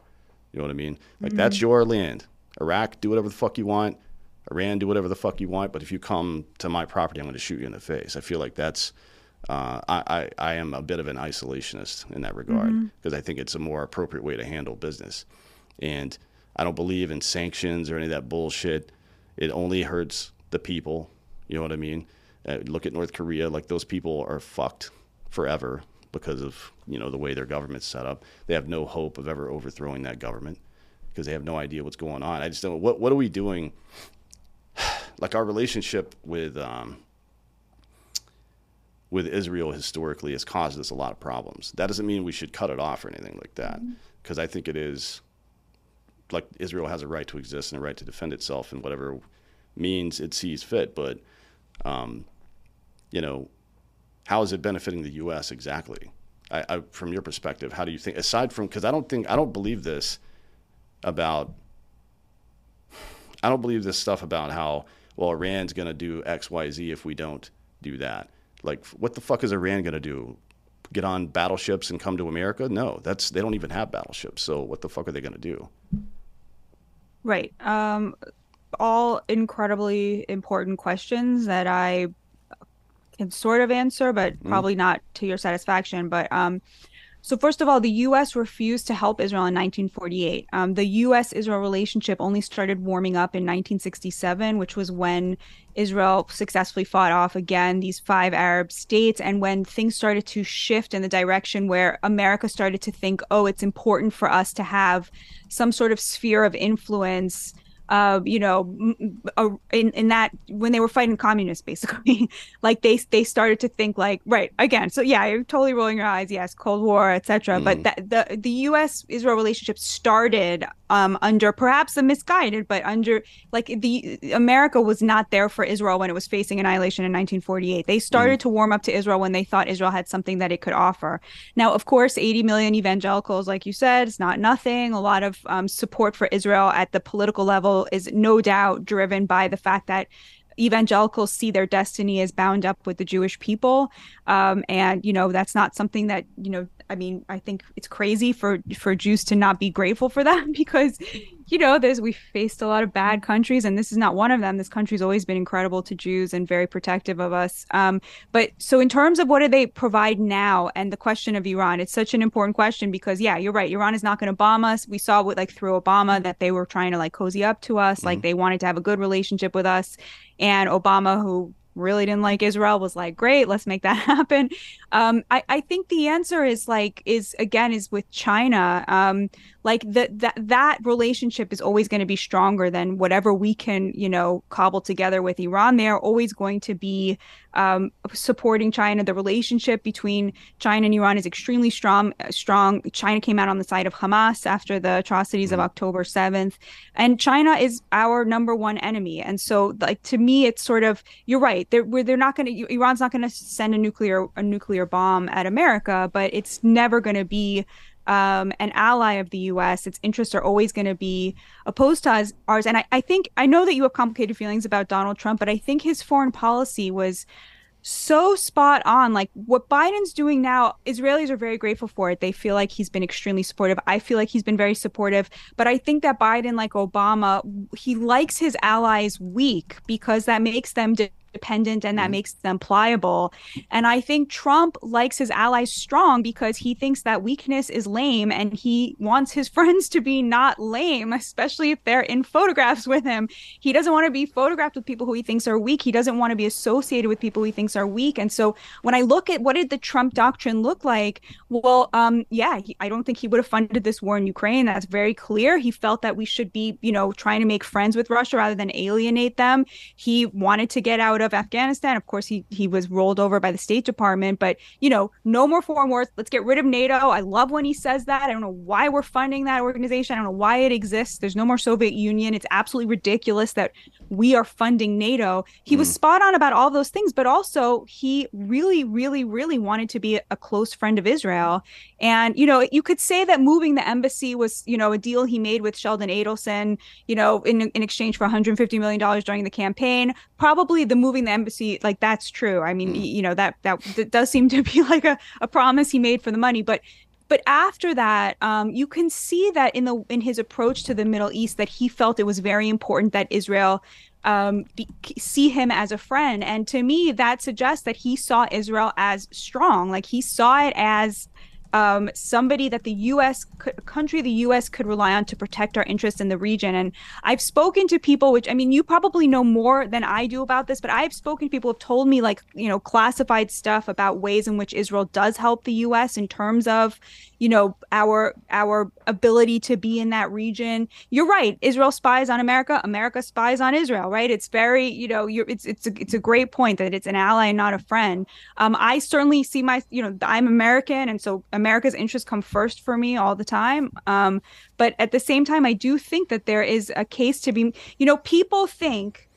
You know what I mean? Like that's your land. Iraq, do whatever the fuck you want. Iran, do whatever the fuck you want. But if you come to my property, I'm going to shoot you in the face. I feel like that's. Uh, I, I I am a bit of an isolationist in that regard because I think it's a more appropriate way to handle business, and I don't believe in sanctions or any of that bullshit. It only hurts the people. You know what I mean? Uh, look at North Korea. Like those people are fucked forever because of you know the way their government's set up. They have no hope of ever overthrowing that government because they have no idea what's going on. I just don't. What what are we doing? Like our relationship with um, with Israel historically has caused us a lot of problems. That doesn't mean we should cut it off or anything like that, because I think it is like Israel has a right to exist and a right to defend itself in whatever means it sees fit. But um, you know, how is it benefiting the U.S. exactly? I, I, from your perspective, how do you think? Aside from because I don't think I don't believe this about I don't believe this stuff about how well Iran's going to do X, Y, Z if we don't do that. Like, what the fuck is Iran going to do? Get on battleships and come to America? No, that's they don't even have battleships. So what the fuck are they going to do? Right. Um, all incredibly important questions that I can sort of answer, but probably not to your satisfaction. But um, so first of all, the U.S. refused to help Israel in 1948. Um, the U.S.-Israel relationship only started warming up in 1967, which was when Israel successfully fought off again these five Arab states, and when things started to shift in the direction where America started to think, oh, it's important for us to have some sort of sphere of influence uh, you know, uh, in in that when they were fighting communists, basically, like they they started to think like, right, again. So yeah, you're totally rolling your eyes. Yes, Cold War, etc. But that the the U.S. Israel relationship started um, under perhaps a misguided, but under like the America was not there for Israel when it was facing annihilation in 1948. They started to warm up to Israel when they thought Israel had something that it could offer. Now, of course, 80 million evangelicals, like you said, it's not nothing. A lot of um, support for Israel at the political level is no doubt driven by the fact that evangelicals see their destiny as bound up with the Jewish people, um, and you know that's not something that you know. I mean, I think it's crazy for for Jews to not be grateful for that because you know there's we faced a lot of bad countries and this is not one of them. This country's always been incredible to Jews and very protective of us. Um, but so in terms of what do they provide now and the question of Iran, it's such an important question because yeah, you're right. Iran is not going to bomb us. We saw with like through Obama that they were trying to like cozy up to us, like they wanted to have a good relationship with us. And Obama, who really didn't like Israel, was like, great, let's make that happen. Um, I, I think the answer is like is again is with China. Um, like that that that relationship is always going to be stronger than whatever we can you know cobble together with Iran. They are always going to be um, supporting China. The relationship between China and Iran is extremely strong. Strong. China came out on the side of Hamas after the atrocities of October seventh, and China is our number one enemy. And so, like to me, it's sort of you're right. they're they're not going to Iran's not going to send a nuclear a nuclear bomb at America, but it's never going to be um, an ally of the U.S. Its interests are always going to be opposed to ours. And I, I think I know that you have complicated feelings about Donald Trump, but I think his foreign policy was so spot on. Like what Biden's doing now, Israelis are very grateful for it. They feel like he's been extremely supportive. I feel like he's been very supportive. But I think that Biden, like Obama, he likes his allies weak because that makes them. De- dependent and that mm-hmm. makes them pliable. And I think Trump likes his allies strong because he thinks that weakness is lame and he wants his friends to be not lame, especially if they're in photographs with him. He doesn't want to be photographed with people who he thinks are weak. He doesn't want to be associated with people he thinks are weak. And so when I look at what did the Trump doctrine look like, well, um, yeah, he, I don't think he would have funded this war in Ukraine. That's very clear. He felt that we should be, you know, trying to make friends with Russia rather than alienate them. He wanted to get out of Afghanistan. Of course, he he was rolled over by the State Department, but you know, no more foreign wars. Let's get rid of NATO. I love when he says that. I don't know why we're funding that organization. I don't know why it exists. There's no more Soviet Union. It's absolutely ridiculous that we are funding NATO. He mm. was spot on about all those things, but also he really, really, really wanted to be a close friend of Israel. And, you know, you could say that moving the embassy was, you know, a deal he made with Sheldon Adelson, you know, in, in exchange for $150 million during the campaign. Probably the moving the embassy, like that's true. I mean, mm. you know, that, that, that does seem to be like a, a promise he made for the money. But but after that um, you can see that in the in his approach to the middle east that he felt it was very important that israel um, be, see him as a friend. And to me that suggests that he saw israel as strong. Like he saw it as um, somebody that the U.S. Could, country the U.S. could rely on to protect our interests in the region. And I've spoken to people, which I mean, you probably know more than I do about this, but I've spoken to people who have told me like you know classified stuff about ways in which Israel does help the U.S. in terms of you know our our ability to be in that region. You're right israel spies on america america spies on israel right? It's very you know you're it's it's a, it's a great point that it's an ally and not a friend. Um i certainly see my you know i'm american and so america's interests come first for me all the time. Um but at the same time i do think that there is a case to be you know people think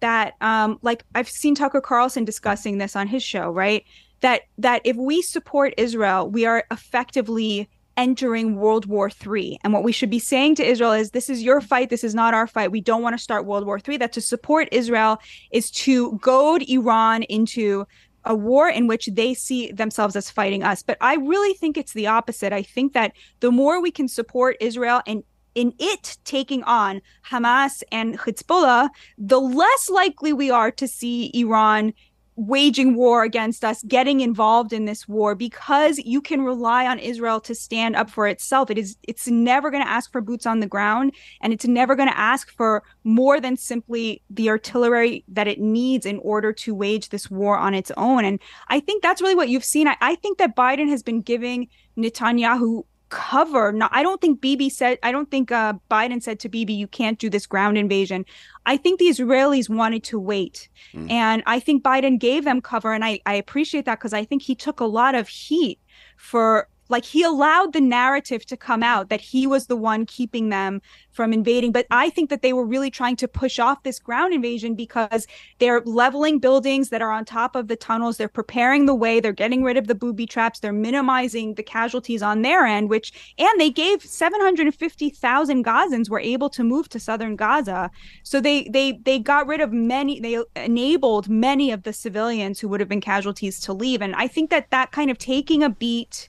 that um like i've seen tucker carlson discussing this on his show right that that if we support Israel, we are effectively entering World War III. And what we should be saying to Israel is this is your fight, this is not our fight. We don't want to start World War III. That to support Israel is to goad Iran into a war in which they see themselves as fighting us. But I really think it's the opposite. I think that the more we can support Israel and in it taking on Hamas and Hezbollah, the less likely we are to see Iran waging war against us, getting involved in this war because you can rely on Israel to stand up for itself. It is it's never going to ask for boots on the ground and it's never going to ask for more than simply the artillery that it needs in order to wage this war on its own. And I think that's really what you've seen. I, I think that Biden has been giving Netanyahu cover. Not, I don't think Bibi said. I don't think uh, Biden said to Bibi, "You can't do this ground invasion." I think the Israelis wanted to wait, mm. and I think Biden gave them cover, and I I appreciate that because I think he took a lot of heat for like he allowed the narrative to come out that he was the one keeping them from invading. But I think that they were really trying to push off this ground invasion because they're leveling buildings that are on top of the tunnels. They're preparing the way. They're getting rid of the booby traps. They're minimizing the casualties on their end, which, and they gave 750,000 Gazans were able to move to southern Gaza. So they, they, they got rid of many, they enabled many of the civilians who would have been casualties to leave. And I think that that kind of taking a beat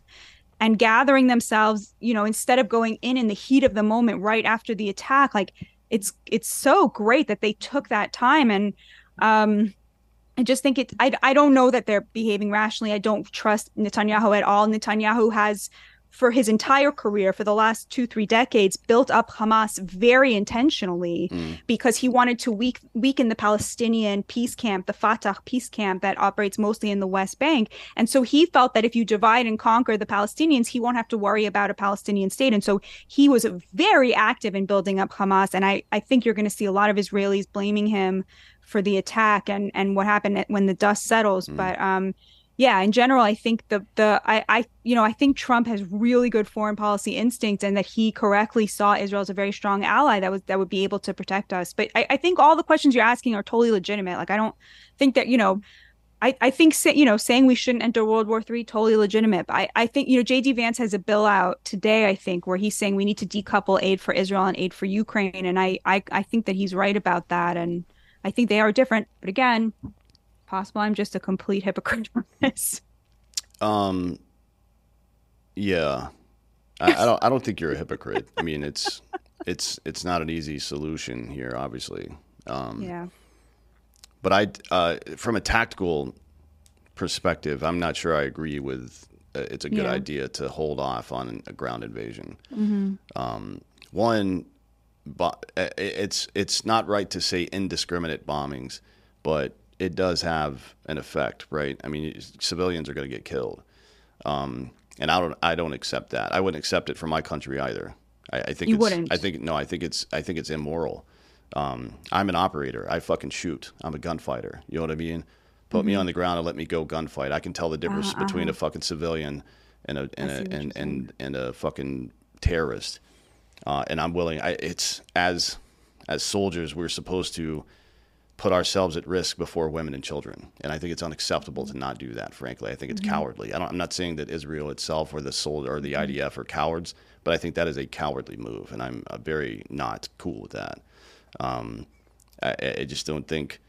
and gathering themselves you know instead of going in in the heat of the moment right after the attack like it's it's so great that they took that time and um I just think it I, I don't know that they're behaving rationally. I don't trust Netanyahu at all. Netanyahu has for his entire career for the last two three decades built up hamas very intentionally mm. because he wanted to weak, weaken the palestinian peace camp the fatah peace camp that operates mostly in the west bank and so he felt that if you divide and conquer the palestinians he won't have to worry about a palestinian state and so he was very active in building up hamas and i, I think you're going to see a lot of israelis blaming him for the attack and and what happened when the dust settles mm. but um yeah, in general, I think the the I I you know I think Trump has really good foreign policy instinct and that he correctly saw Israel as a very strong ally that was that would be able to protect us. But I, I think all the questions you're asking are totally legitimate. Like I don't think that you know. I, I think say, you know saying we shouldn't enter World War III totally legitimate. But I, I think you know JD Vance has a bill out today I think where he's saying we need to decouple aid for Israel and aid for Ukraine and I I, I think that he's right about that and I think they are different. But again, possible I'm just a complete hypocrite on this. Um, yeah, I, I, don't. I don't think you're a hypocrite. I mean, it's it's it's not an easy solution here, obviously. Um, yeah. But I, uh, from a tactical perspective, I'm not sure I agree with. Uh, it's a good Yeah. idea to hold off on a ground invasion. Mm-hmm. Um, one, but it's it's not right to say indiscriminate bombings, but it does have an effect, right? I mean, civilians are going to get killed, um, and I don't I don't accept that. I wouldn't accept it for my country either. I, I think You it's, wouldn't? I think no. I think it's I think it's immoral. Um, I'm an operator. I fucking shoot. I'm a gunfighter. You know what I mean? Put Mm-hmm. me on the ground and let me go gunfight. I can tell the difference Uh-huh, between a fucking civilian and a and a, and, and and a fucking terrorist. Uh, and I'm willing. I, it's as as soldiers, we're supposed to put ourselves at risk before women and children. And I think it's unacceptable to not do that. Frankly, I think it's cowardly. I don't, I'm not saying that Israel itself or the soldier or the IDF are cowards, but I think that is a cowardly move, and I'm uh, very not cool with that. Um, I, I just don't think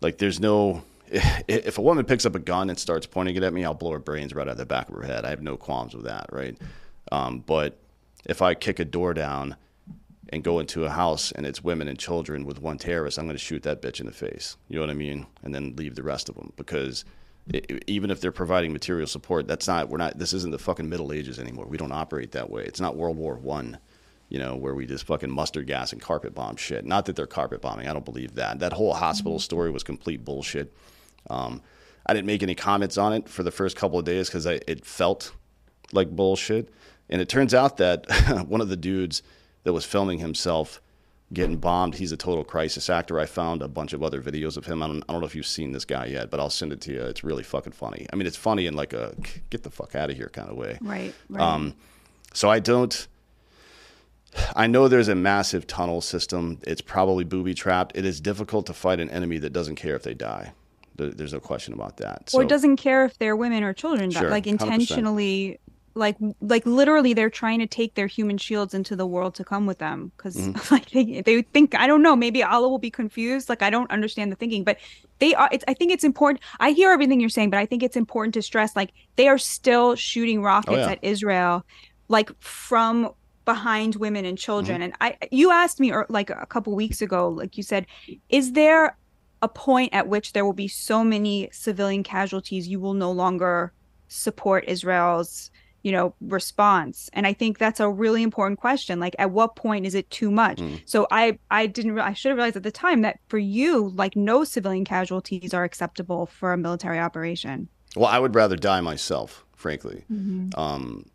like there's no. If a woman picks up a gun and starts pointing it at me, I'll blow her brains right out of the back of her head. I have no qualms with that, right? Um, but if I kick a door down and go into a house and it's women and children with one terrorist, I'm going to shoot that bitch in the face. You know what I mean? And then leave the rest of them because i i- even if they're providing material support, that's not. We're not. This isn't the fucking Middle Ages anymore. We don't operate that way. It's not World War One. You know, where we just fucking mustard gas and carpet bomb shit. Not that they're carpet bombing. I don't believe that. That whole hospital story was complete bullshit. Um, I didn't make any comments on it for the first couple of days because it felt like bullshit. And it turns out that one of the dudes that was filming himself getting bombed, he's a total crisis actor. I found a bunch of other videos of him. I don't, I don't know if you've seen this guy yet, but I'll send it to you. It's really fucking funny. I mean, it's funny in like a get the fuck out of here kind of way. Right. Right. Um, so I don't. I know there's a massive tunnel system. It's probably booby trapped. It is difficult to fight an enemy that doesn't care if they die. There's no question about that. or doesn't care if they're women or children Sure, like 100%. Like like literally they're trying to take their human shields into the world to come with them because Mm-hmm. like they, they think i don't know maybe allah will be confused like i don't understand the thinking but they are it's i think it's important i hear everything you're saying but i think it's important to stress like they are still shooting rockets Oh, yeah. at israel like from behind women and children Mm-hmm. and i you asked me or like a couple weeks ago like you said is there a point at which there will be so many civilian casualties you will no longer support Israel's you know response and i think that's a really important question like at what point is it too much Mm. so i i didn't re- i should have realized at the time that for you like no civilian casualties are acceptable for a military operation Well, I would rather die myself, frankly. Um,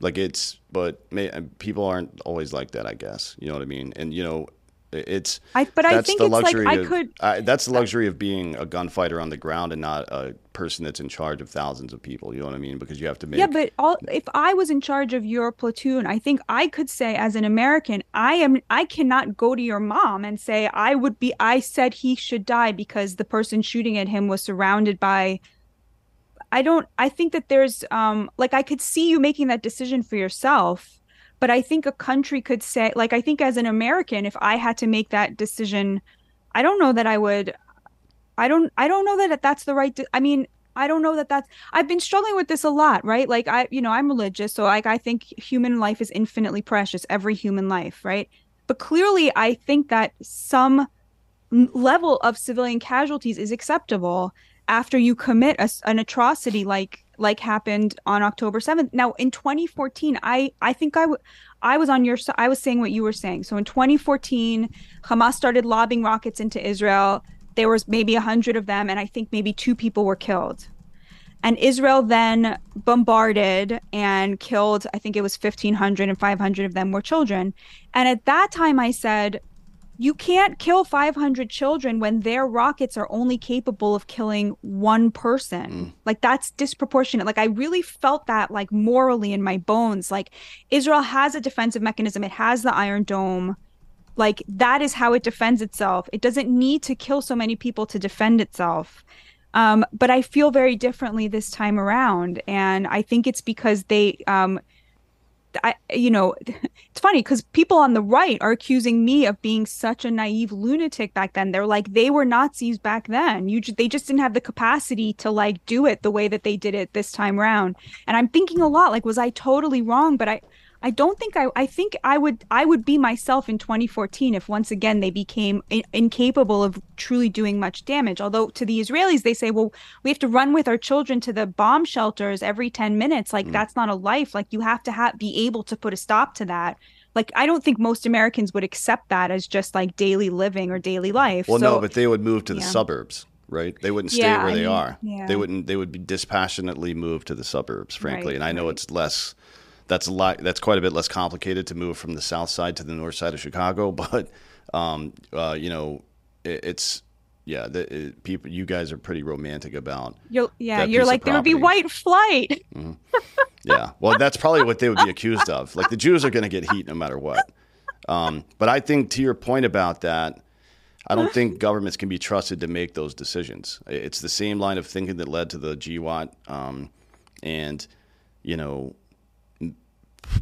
like it's, but may, people aren't always like that. I guess you know what I mean. And you know, it's. I- but I think it's like I of, could- I, that's the luxury of being a gunfighter on the ground and not a person that's in charge of thousands of people. You know what I mean? Because you have to make. Yeah, but all if I was in charge of your platoon, I think I could say as an American, I am I cannot go to your mom and say I would be I said he should die because the person shooting at him was surrounded by I don't I think that there's um like I could see you making that decision for yourself, but I think a country could say like I think as an American if I had to make that decision, I don't know that I would I don't I don't know that that's the right de- I mean I don't know that that's I've been struggling with this a lot, right? Like I you know, I'm religious, so like I think human life is infinitely precious, every human life, right? But clearly I think that some level of civilian casualties is acceptable after you commit a an atrocity like like happened on October 7th. Now in 2014, I I think I I was on your. I was saying what you were saying. So in 2014, Hamas started lobbing rockets into Israel. There was maybe a hundred of them, and I think maybe two people were killed. And Israel then bombarded and killed, I think it was 1,500 and 500 of them were children. And at that time, I said, you can't kill 500 children when their rockets are only capable of killing one person. Mm. Like that's disproportionate. Like I really felt that like morally in my bones. Like Israel has a defensive mechanism. It has the Iron Dome. Like that is how it defends itself. It doesn't need to kill so many people to defend itself. Um, but I feel very differently this time around, and I think it's because they um, I, you know, it's funny because people on the right are accusing me of being such a naive lunatic back then. They're like, they were Nazis back then. You, they just didn't have the capacity to like do it the way that they did it this time around. And I'm thinking a lot, like, was I totally wrong? But I, I don't think I I think I would I would be myself in 2014 if once again they became in, incapable of truly doing much damage. Although to the Israelis they say, well, we have to run with our children to the bomb shelters every 10 minutes. Like mm. that's not a life. Like you have to ha- be able to put a stop to that. Like I don't think most Americans would accept that as just like daily living or daily life. Well, so, no, but they would move to the yeah. suburbs right? They wouldn't stay yeah, where they I mean, are. Yeah. They wouldn't. They would be dispassionately moved to the suburbs, frankly. Right, and I know right. it's less that's a lot. That's quite a bit less complicated to move from the south side to the north side of Chicago. But um, uh, you know, it, it's yeah. The, it, people, you guys are pretty romantic about. You're, yeah, you're like there would be white flight. Mm-hmm. Yeah, well, that's probably what they would be accused of. Like the Jews are going to get heat no matter what. Um, but I think to your point about that. I don't think governments can be trusted to make those decisions. It's the same line of thinking that led to the GWOT, um, and you know,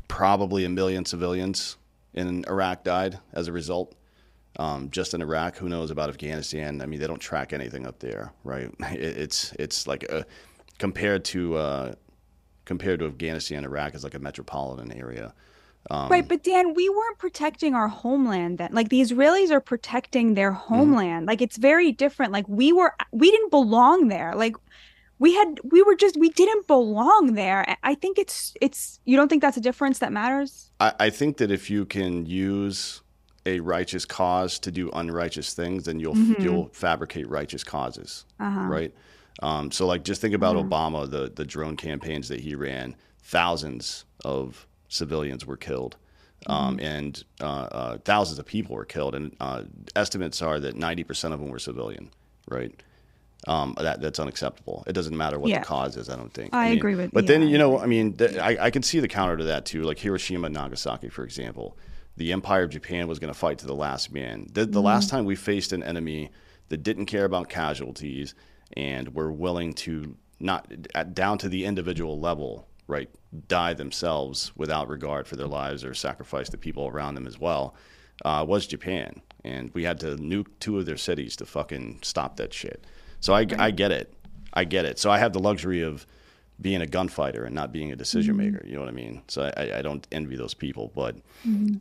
probably a million civilians in Iraq died as a result. Um, just in Iraq, who knows about Afghanistan? I mean, they don't track anything up there, right? it's it's like a, compared to uh, compared to Afghanistan, Iraq is like a metropolitan area. Um, right, but Dan, we weren't protecting our homeland then. Like the Israelis are protecting their mm-hmm. homeland. Mm-hmm. Like it's very different. Like we were, we didn't belong there. Like we had we were just we didn't belong there i think it's it's you don't think that's a difference that matters i, I think that if you can use a righteous cause to do unrighteous things then you'll mm-hmm. you'll fabricate righteous causes uh-huh. right um, so like just think about mm-hmm. obama the the drone campaigns that he ran thousands of civilians were killed um, mm-hmm. and uh, uh, thousands of people were killed and uh, estimates are that 90% of them were civilian right um, that that's unacceptable. It doesn't matter what yeah. the cause is. I don't think. I, I mean, agree with. But then you know, I mean, th- I, I can see the counter to that too. Like Hiroshima and Nagasaki, for example, the Empire of Japan was going to fight to the last man. The, the mm-hmm. last time we faced an enemy that didn't care about casualties and were willing to not at, down to the individual level, right, die themselves without regard for their lives or sacrifice the people around them as well, uh, was Japan. And we had to nuke two of their cities to fucking stop that shit. So I, right. I get it. I get it. So I have the luxury of being a gunfighter and not being a decision mm-hmm. maker. You know what I mean? So I, I don't envy those people, but mm-hmm.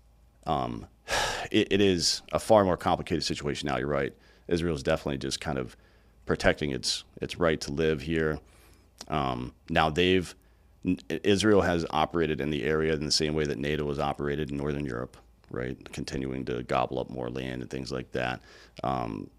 um, it, it is a far more complicated situation now. You're right. Israel is definitely just kind of protecting its its right to live here. Um, now they've Israel has operated in the area in the same way that NATO has operated in Northern Europe, right? Continuing to gobble up more land and things like that. Um,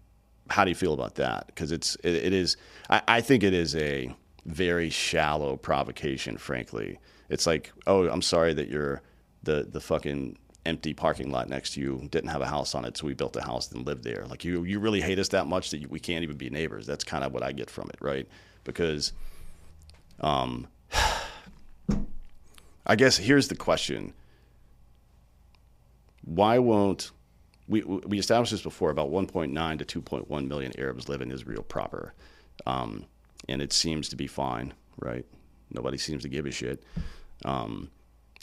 how do you feel about that? Because it's it, it is I, I think it is a very shallow provocation. Frankly, it's like oh I'm sorry that you're the the fucking empty parking lot next to you didn't have a house on it, so we built a house and lived there. Like you, you really hate us that much that you, we can't even be neighbors. That's kind of what I get from it, right? Because, um, I guess here's the question: Why won't we, we established this before about 1.9 to 2.1 million Arabs live in Israel proper. Um, and it seems to be fine, right? Nobody seems to give a shit. Um,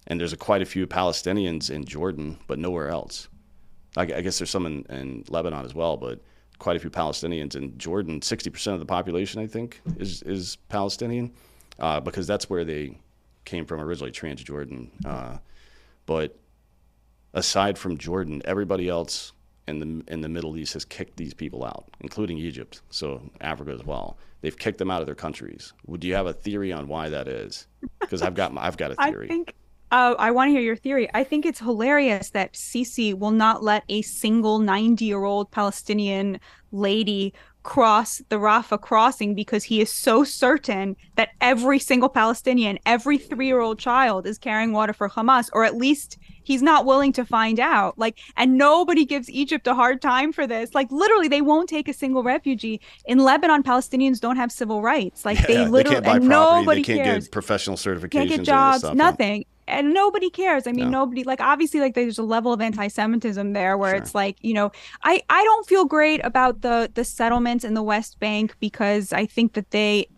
and there's a, quite a few Palestinians in Jordan, but nowhere else. I, I guess there's some in, in, Lebanon as well, but quite a few Palestinians in Jordan. 60% of the population, I think, is, is Palestinian uh, because that's where they came from originally, Transjordan. Uh, but aside from Jordan, everybody else in the in the Middle East has kicked these people out, including Egypt, so Africa as well. They've kicked them out of their countries. Do you have a theory on why that is? Because I've got I've got a theory. I think uh, I want to hear your theory. I think it's hilarious that Sisi will not let a single 90 year old Palestinian lady cross the Rafah crossing because he is so certain that every single Palestinian, every three year old child is carrying water for Hamas, or at least he's not willing to find out. Like, and nobody gives Egypt a hard time for this. Like, literally, they won't take a single refugee. In Lebanon, Palestinians don't have civil rights. Like, Yeah, they literally, can't buy and property. nobody they can't cares get professional certifications. can't get jobs, nothing. And nobody cares. I mean, No. nobody like obviously like there's a level of anti-Semitism there where it's like, you know, I I don't feel great about the the settlements in the West Bank because I think that they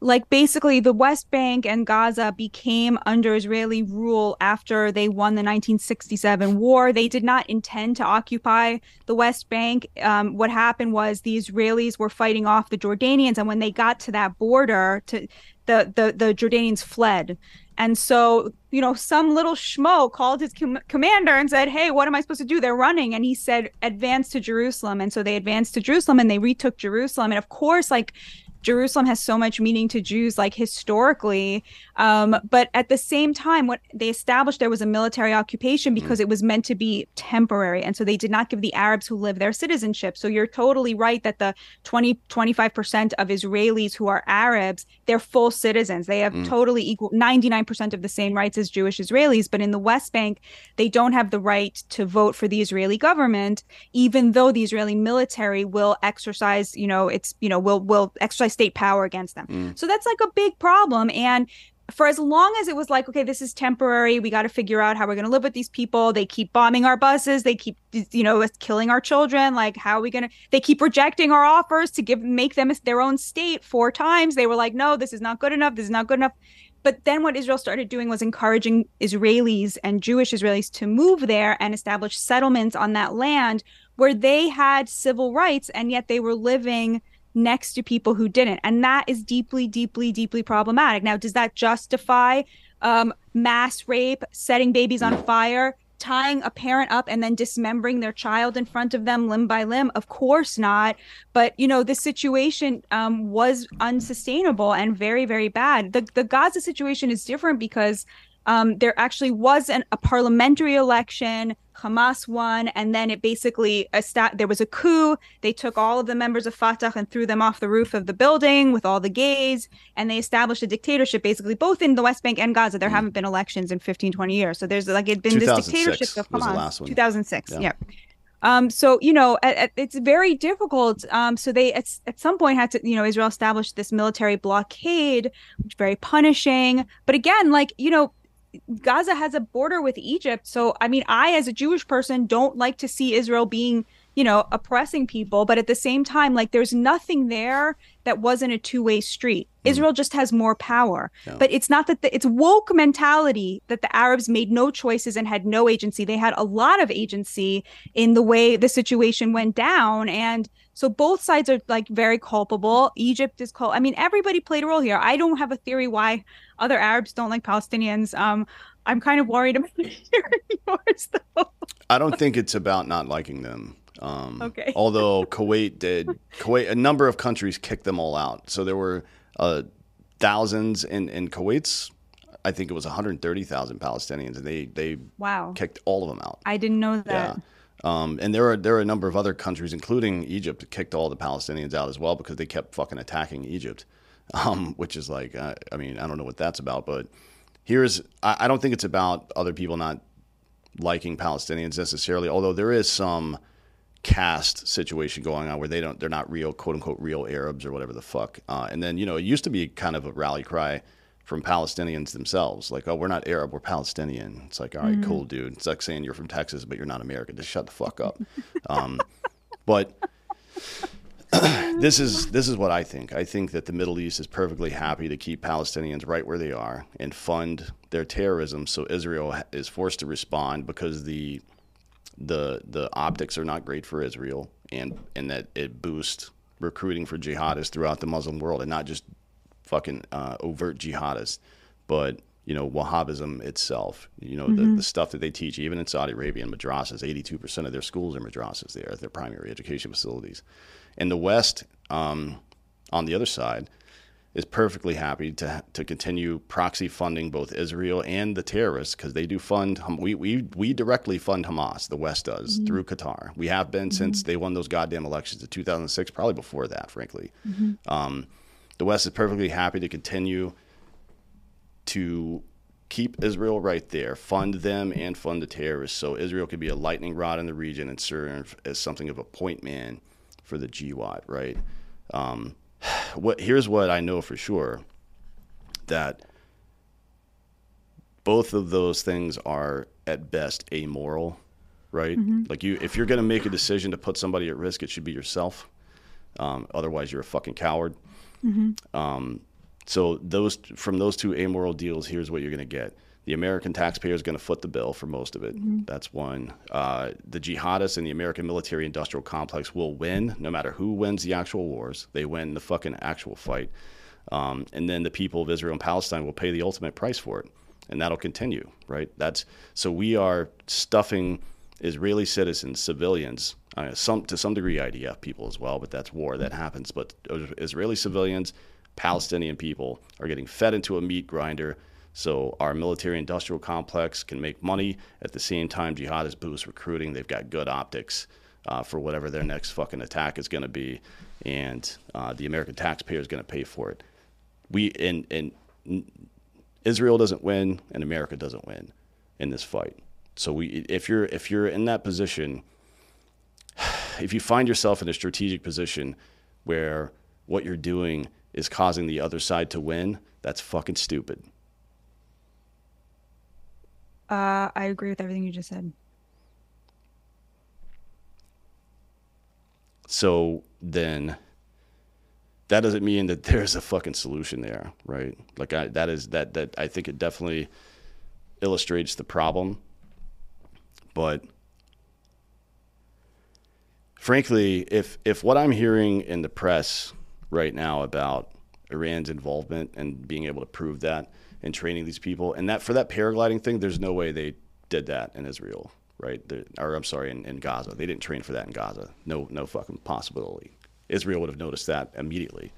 like basically the West Bank and Gaza became under Israeli rule after they won the 1967 war. They did not intend to occupy the West Bank. Um, what happened was the Israelis were fighting off the Jordanians, and when they got to that border, to the the, the Jordanians fled. And so, you know, some little schmo called his com- commander and said, Hey, what am I supposed to do? They're running. And he said, Advance to Jerusalem. And so they advanced to Jerusalem and they retook Jerusalem. And of course, like, Jerusalem has so much meaning to Jews, like historically. Um, but at the same time, what they established there was a military occupation because it was meant to be temporary. And so they did not give the Arabs who live there citizenship. So you're totally right that the 20, 25% of Israelis who are Arabs, they're full citizens. They have totally equal 99% of the same rights as Jewish Israelis. But in the West Bank, they don't have the right to vote for the Israeli government, even though the Israeli military will exercise, you know, it's, you know, will will exercise state power against them. Mm. So that's like a big problem. And for as long as it was like, okay, this is temporary, we got to figure out how we're going to live with these people. They keep bombing our buses. They keep, you know, killing our children. Like, how are we going to? They keep rejecting our offers to give, make them their own state four times. They were like, no, this is not good enough. This is not good enough. But then what Israel started doing was encouraging Israelis and Jewish Israelis to move there and establish settlements on that land where they had civil rights and yet they were living next to people who didn't. And that is deeply, deeply, deeply problematic. Now, does that justify um, mass rape, setting babies on fire, tying a parent up and then dismembering their child in front of them limb by limb? Of course not. But, you know, this situation um, was unsustainable and very, very bad. The, the Gaza situation is different because um, there actually was an, a parliamentary election. Hamas won, and then it basically esta- there was a coup. They took all of the members of Fatah and threw them off the roof of the building with all the gays, and they established a dictatorship basically both in the West Bank and Gaza. There haven't been elections in 15, 20 years. So there's like it'd been this dictatorship of Hamas. 2006. Yeah. Yeah. Um, so you know, at, at- it's very difficult. Um, so they at, at some point had to, you know, Israel established this military blockade, which is very punishing. But again, like you know, Gaza has a border with Egypt. So, I mean, I, as a Jewish person, don't like to see Israel being, you know, oppressing people. But at the same time, like, there's nothing there that wasn't a two way street. Hmm. Israel just has more power. But it's not that the, it's woke mentality that the Arabs made no choices and had no agency. They had a lot of agency in the way the situation went down. And so both sides are like very culpable. Egypt is cul I mean, everybody played a role here. I don't have a theory why other Arabs don't like Palestinians. Um, I'm kind of worried about hearing yours though. I don't think it's about not liking them. Um, Okay. Although Kuwait did, Kuwait, a number of countries kicked them all out. So there were uh, thousands in in Kuwait's. I think it was 130,000 Palestinians, and they they Wow. kicked all of them out. I didn't know that. Yeah. Um, and there are there are a number of other countries, including Egypt, that kicked all the Palestinians out as well because they kept fucking attacking Egypt, um, which is like, uh, I mean, I don't know what that's about, but here's I, I don't think it's about other people not liking Palestinians necessarily, although there is some caste situation going on where they don't they're not real quote unquote real Arabs or whatever the fuck. Uh, and then you know it used to be kind of a rally cry from Palestinians themselves, like oh we're not Arab we're Palestinian. It's like all right, cool dude. It's like saying you're from Texas but you're not American. Just shut the fuck up. um, but this is this is what I think. I think that the Middle East is perfectly happy to keep Palestinians right where they are and fund their terrorism, so Israel is forced to respond because the the the optics are not great for Israel, and and that it boosts recruiting for jihadists throughout the Muslim world, and not just fucking uh, overt jihadists, but you know Wahhabism itself. You know the, the stuff that they teach, even in Saudi Arabia and madrasas. Eighty-two percent of their schools are madrasas. They are their primary education facilities. In the West, um, on the other side, is perfectly happy to to continue proxy funding both Israel and the terrorists because they do fund. We we we directly fund Hamas. The West does Mm-hmm. through Qatar. We have been since they won those goddamn elections in 2006, probably before that, frankly. Mm-hmm. Um, the West is perfectly happy to continue to keep Israel right there, fund them and fund the terrorists, so Israel could be a lightning rod in the region and serve as something of a point man for the GWOT, right? Um, what here's what I know for sure that both of those things are at best amoral, right? Like you, if you're going to make a decision to put somebody at risk, it should be yourself. Um, otherwise, you're a fucking coward. Um, so those from those two amoral deals, here's what you're going to get: the American taxpayer is going to foot the bill for most of it. That's one. Uh, the jihadists and the American military-industrial complex will win, no matter who wins the actual wars. They win the fucking actual fight, um, and then the people of Israel and Palestine will pay the ultimate price for it, and that'll continue. Right? That's so we are stuffing Israeli citizens, civilians, uh, some to some degree IDF people as well, but that's war that happens. But Israeli civilians, Palestinian people are getting fed into a meat grinder. So our military-industrial complex can make money at the same time. Jihadists boost recruiting. They've got good optics uh, for whatever their next fucking attack is going to be, and uh, the American taxpayer is going to pay for it. We and and Israel doesn't win and America doesn't win in this fight. So we, if you're if you're in that position, if you find yourself in a strategic position where what you're doing is causing the other side to win, that's fucking stupid. Uh, I agree with everything you just said. So then that doesn't mean that there's a fucking solution there, right? Like I, that is that that I think it definitely illustrates the problem. But frankly, if if what I'm hearing in the press right now about Iran's involvement and being able to prove that and training these people and that for that paragliding thing, there's no way they did that in Israel, right? Or I'm sorry, in, in Gaza. They didn't train for that in Gaza. No, no fucking possibility. Israel would have noticed that immediately.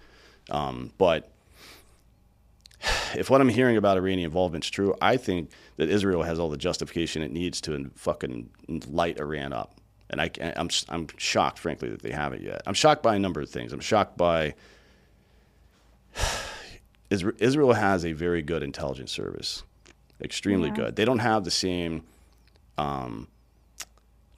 Um, but if what I'm hearing about Iranian involvement is true, I think that Israel has all the justification it needs to fucking light Iran up. And I, I'm, I'm shocked, frankly, that they haven't yet. I'm shocked by a number of things. I'm shocked by Israel has a very good intelligence service, extremely Yeah. good. They don't have the same um,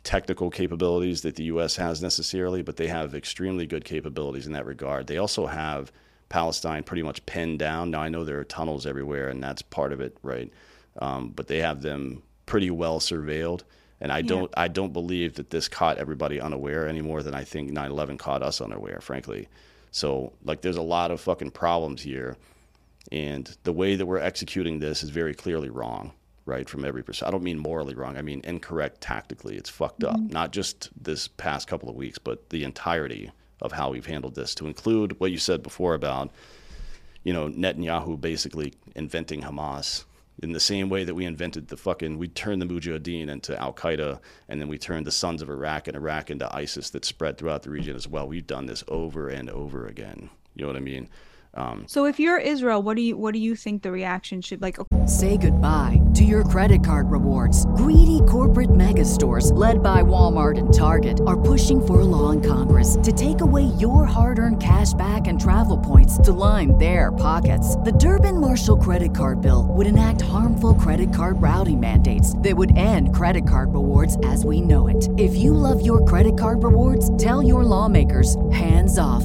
technical capabilities that the U.S. has necessarily, but they have extremely good capabilities in that regard. They also have Palestine pretty much pinned down. Now I know there are tunnels everywhere, and that's part of it, right? Um, but they have them pretty well surveilled. And I don't, I don't believe that this caught everybody unaware any more than I think 9/11 caught us unaware, frankly. So like, there's a lot of fucking problems here, and the way that we're executing this is very clearly wrong, right? From every perspective. I don't mean morally wrong. I mean incorrect tactically. It's fucked up. Mm-hmm. Not just this past couple of weeks, but the entirety of how we've handled this, to include what you said before about, you know, Netanyahu basically inventing Hamas in the same way that we invented the fucking, we turned the Mujahideen into Al Qaeda, and then we turned the Sons of Iraq and Iraq into ISIS that spread throughout the region as well. We've done this over and over again. You know what I mean? Um, So if you're Israel, what do you what do you think the reaction should like? Say goodbye to your credit card rewards. Greedy corporate mega stores, led by Walmart and Target, are pushing for a law in Congress to take away your hard earned cash back and travel points to line their pockets. The Durbin Marshall credit card bill would enact harmful credit card routing mandates that would end credit card rewards as we know it. If you love your credit card rewards, tell your lawmakers hands off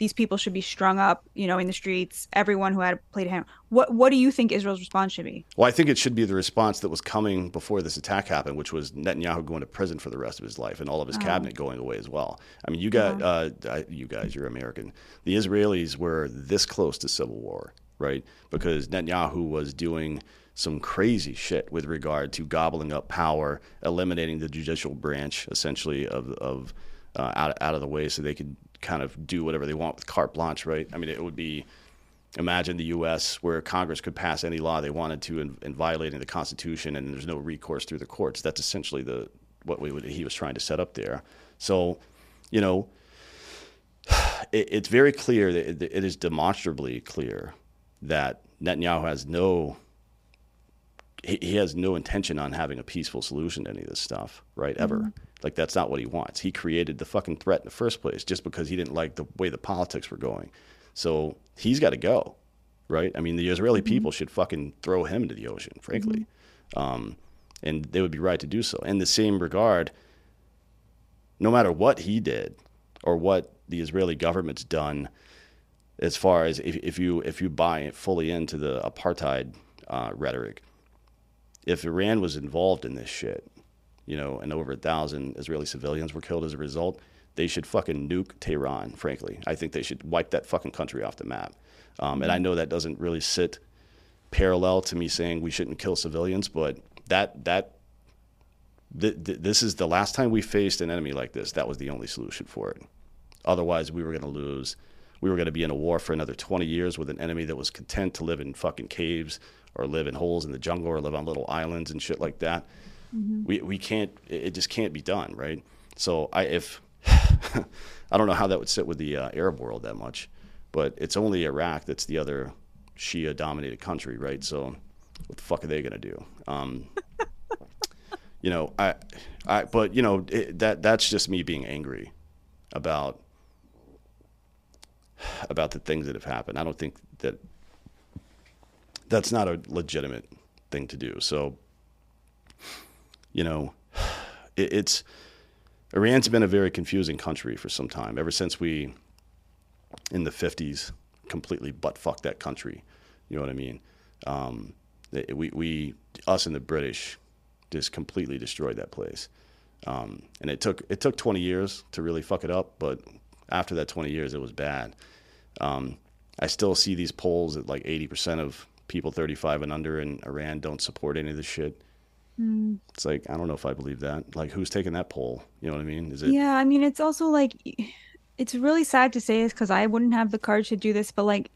These people should be strung up, you know, in the streets. Everyone who had played him. What What do you think Israel's response should be? Well, I think it should be the response that was coming before this attack happened, which was Netanyahu going to prison for the rest of his life and all of his cabinet going away as well. I mean, you got uh, I- you guys, you're American. The Israelis were this close to civil war, right? Because Netanyahu was doing some crazy shit with regard to gobbling up power, eliminating the judicial branch essentially of of uh, out out of the way so they could kind of do whatever they want with carte blanche, right? I mean, it would be imagine the U.S. where Congress could pass any law they wanted to in, in violating the Constitution, and there's no recourse through the courts. That's essentially the what we would, he was trying to set up there. So, you know, it, it's very clear that it, it is demonstrably clear that Netanyahu has no he, he has no intention on having a peaceful solution to any of this stuff, right? Ever. Mm-hmm. Like that's not what he wants. He created the fucking threat in the first place just because he didn't like the way the politics were going. So he's got to go, right? I mean, the Israeli people should fucking throw him into the ocean, frankly, um, and they would be right to do so. In the same regard, no matter what he did or what the Israeli government's done, as far as if, if you if you buy fully into the apartheid uh, rhetoric, if Iran was involved in this shit, you know, and over a thousand Israeli civilians were killed as a result, they should fucking nuke Tehran. Frankly, I think they should wipe that fucking country off the map. Um, and I know that doesn't really sit parallel to me saying we shouldn't kill civilians, but that that th- th- this is the last time we faced an enemy like this. That was the only solution for it. Otherwise, we were going to lose. We were going to be in a war for another 20 years with an enemy that was content to live in fucking caves or live in holes in the jungle or live on little islands and shit like that. We we can't. It just can't be done, right? So I if I don't know how that would sit with the uh, Arab world that much, but it's only Iraq that's the other Shia-dominated country, right? So what the fuck are they to do? Um, you know, I, I, but you know, it, that that's just me being angry about about the things that have happened. I don't think that that's not a legitimate thing to do. So, you know, it, it's Iran's been a very confusing country for some time. Ever since we, in the '50s, completely butt fucked that country. You know what I mean? Um, we, we, us and the British, just completely destroyed that place. Um, and it took it took 20 years to really fuck it up, but after that 20 years, it was bad. Um, I still see these polls that like 80% of people 35 and under in Iran don't support any of this shit. Hmm. It's like I don't know if I believe that. Like, who's taking that poll? You know what I mean? Is it? Yeah, I mean, it's also like, it's really sad to say this because I wouldn't have the courage to do this, but like,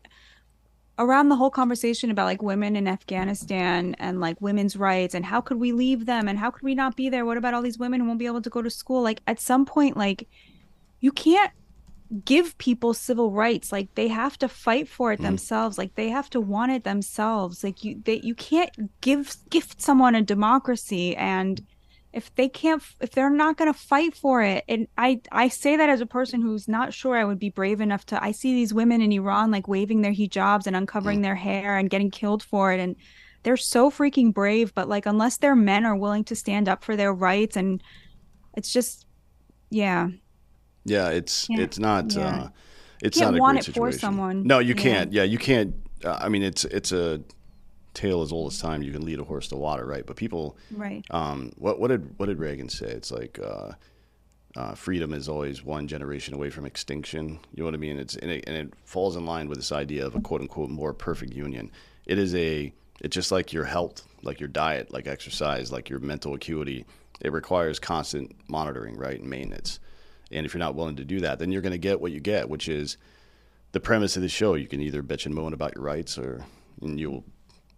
around the whole conversation about like women in Afghanistan and like women's rights and how could we leave them and how could we not be there? What about all these women who won't be able to go to school? Like, at some point, like, you can't give people civil rights. Like they have to fight for it mm. themselves. Like they have to want it themselves. Like you they you can't give gift someone a democracy and if they can't if they're not going to fight for it. And i i say that as a person who's not sure i would be brave enough to i see these women in iran like waving their hijabs and uncovering mm. their hair and getting killed for it. And they're so freaking brave but like unless their men are willing to stand up for their rights and it's just yeah Yeah, it's Can't- it's not. yeah. Uh, it's Can't not a want great it for situation. someone. No, you Yeah. can't. Yeah, you can't. Uh, I mean, it's it's a tale as old as time. You can lead a horse to water, right? But people, right um, what what did what did Reagan say? It's like uh, uh, freedom is always one generation away from extinction. You know what I mean? It's and it, and it falls in line with this idea of a quote unquote more perfect union. It is a it's just like your health, like your diet, like exercise, like your mental acuity. It requires constant monitoring, right, and maintenance. And if you're not willing to do that, then you're going to get what you get, which is the premise of the show. You can either bitch and moan about your rights, or you'll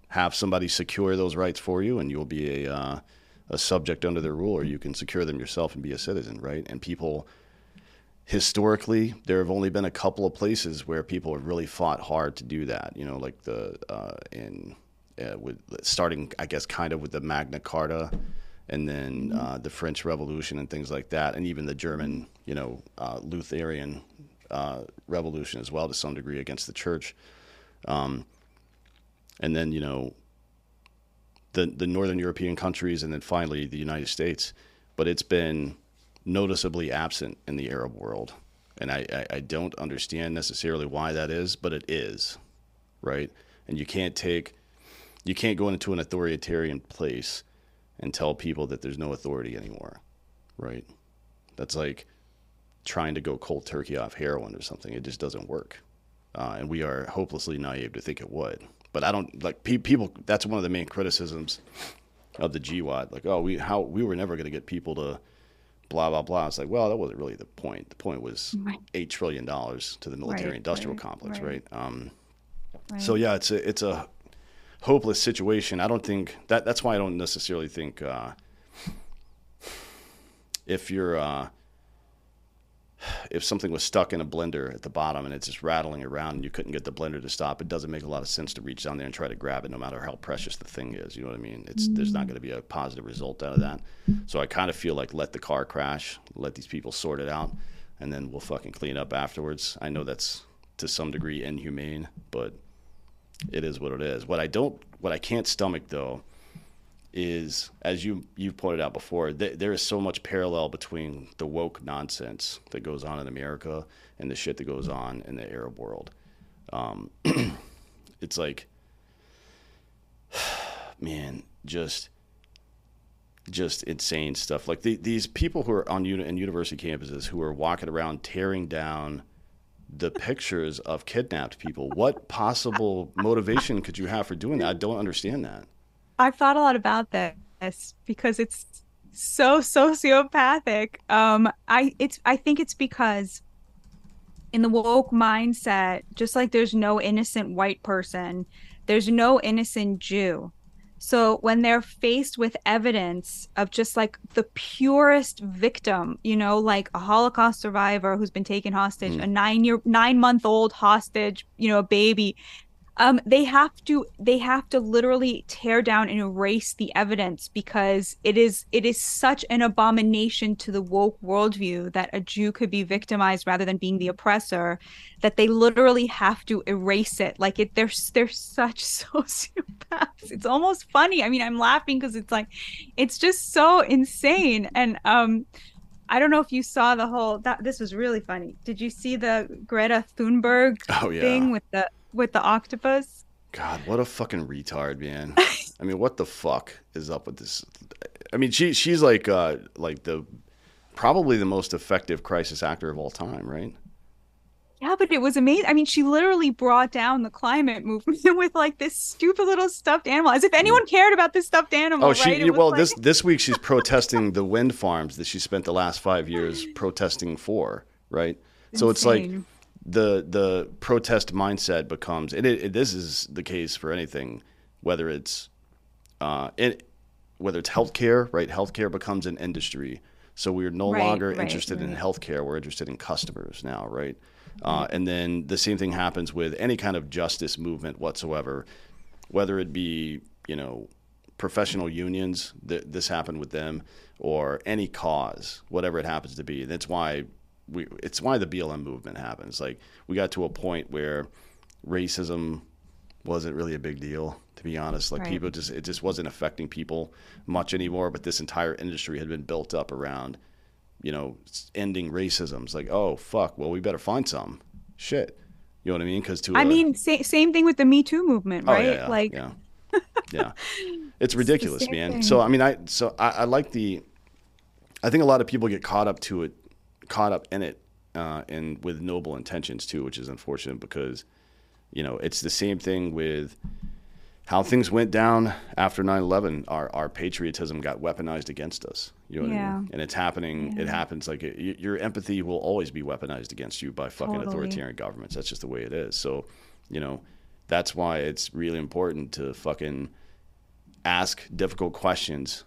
have somebody secure those rights for you, and you'll be a uh, a subject under their rule, or you can secure them yourself and be a citizen, right? And people historically, there have only been a couple of places where people have really fought hard to do that. You know, like the uh, in uh, with starting, I guess, kind of with the Magna Carta, and then uh, the French Revolution and things like that, and even the German, you know, uh, Lutheran uh, Revolution as well to some degree against the church. Um, and then you know the the northern European countries, and then finally the United States. But it's been noticeably absent in the Arab world. and I, I, I don't understand necessarily why that is, but it is, right? And you can't take, you can't go into an authoritarian place and tell people that there's no authority anymore, right? That's like trying to go cold turkey off heroin or something. It just doesn't work, uh, and we are hopelessly naive to think it would. But I don't like pe- people. That's one of the main criticisms of the GWOT. Like, oh, we how we were never going to get people to blah blah blah. It's like, well, that wasn't really the point. The point was Right. eight trillion dollars to the military Right, complex, right. Um, Right. So yeah, it's a it's a hopeless situation. I don't think that that's why I don't necessarily think uh, if you're uh, if something was stuck in a blender at the bottom and it's just rattling around and you couldn't get the blender to stop, it doesn't make a lot of sense to reach down there and try to grab it, no matter how precious the thing is. You know what I mean? It's there's not going to be a positive result out of that. So I kind of feel like let the car crash, let these people sort it out, and then we'll fucking clean up afterwards. I know that's to some degree inhumane, but it is what it is. What I don't, what I can't stomach though, is as you you've pointed out before, th- there is so much parallel between the woke nonsense that goes on in America and the shit that goes on in the Arab world. Um, it's like, man, just just insane stuff. Like the, these people who are on uni- in university campuses who are walking around tearing down the pictures of kidnapped people. What possible motivation could you have for doing that? I don't understand that. I've thought a lot about this because it's so sociopathic. Um, I it's I think it's because in the woke mindset, just like there's no innocent white person, there's no innocent Jew. So when they're faced with evidence of just like the purest victim, you know, like a Holocaust survivor who's been taken hostage, hmm. a nine year, nine month old hostage, you know, a baby, um, they have to they have to literally tear down and erase the evidence because it is it is such an abomination to the woke worldview that a Jew could be victimized rather than being the oppressor that they literally have to erase it like it they're they're such sociopaths it's almost funny i mean i'm laughing because it's like it's just so insane and um I don't know if you saw the whole that this was really funny. Did you see the Greta Thunberg Oh, yeah. thing with the with the octopus? God, what a fucking retard, man. I mean, what the fuck is up with this? I mean, she she's like uh like the probably the most effective crisis actor of all time, right? Yeah, but it was amazing. I mean, she literally brought down the climate movement with like this stupid little stuffed animal, as if anyone cared about this stuffed animal. Oh, she right? Well like- this this week she's protesting the wind farms that she spent the last five years protesting for, right? So it's like Insane. The the protest mindset becomes, and it, it, this is the case for anything, whether it's uh, it, whether it's healthcare, right? Healthcare becomes an industry, so we're no Right, longer right, interested in healthcare. We're interested in customers now, right? Uh, and then the same thing happens with any kind of justice movement whatsoever, whether it be you know professional unions. Th- this happened with them, or any cause, whatever it happens to be. That's why we. It's why the BLM movement happens. Like we got to a point where racism wasn't really a big deal to be honest like Right. people just it just wasn't affecting people much anymore but this entire industry had been built up around you know ending racism it's like oh fuck well we better find some shit you know what i mean because to I a- mean, sa- same thing with the Me Too movement, Oh, right? yeah, yeah, like, yeah, yeah. It's ridiculous, same man. thing. So I mean, I so I, I like the. I think a lot of people get caught up to it, caught up in it, uh, and with noble intentions too, which is unfortunate because, you know, it's the same thing with how things went down after 9-11 our, our patriotism got weaponized against us. You know what i Yeah. mean and it's happening it happens like it, your empathy will always be weaponized against you by fucking Totally. authoritarian governments. That's just the way it is. So you know that's why it's really important to fucking ask difficult questions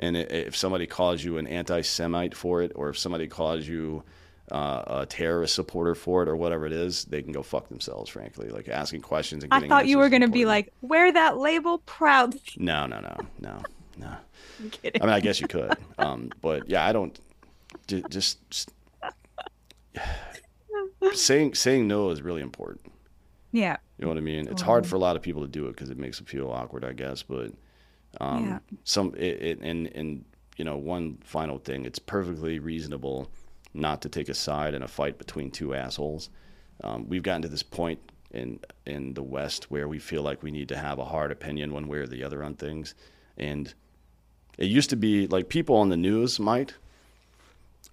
and if somebody calls you an anti-semite for it or if somebody calls you uh, a terrorist supporter for it or whatever it is they can go fuck themselves frankly like asking questions and getting. I thought you were going to be like, wear that label proudly. No, no, no, no, no. I'm kidding. I mean, I guess you could, um, but yeah, I don't. Just, just saying saying no is really important. yeah. You know what I mean? It's hard for a lot of people to do it because it makes them feel awkward, I guess. But um, Yeah. some it, it and and you know one final thing, it's perfectly reasonable not to take a side in a fight between two assholes. Um, we've gotten to this point in in the West where we feel like we need to have a hard opinion one way or the other on things, and it used to be like people on the news might,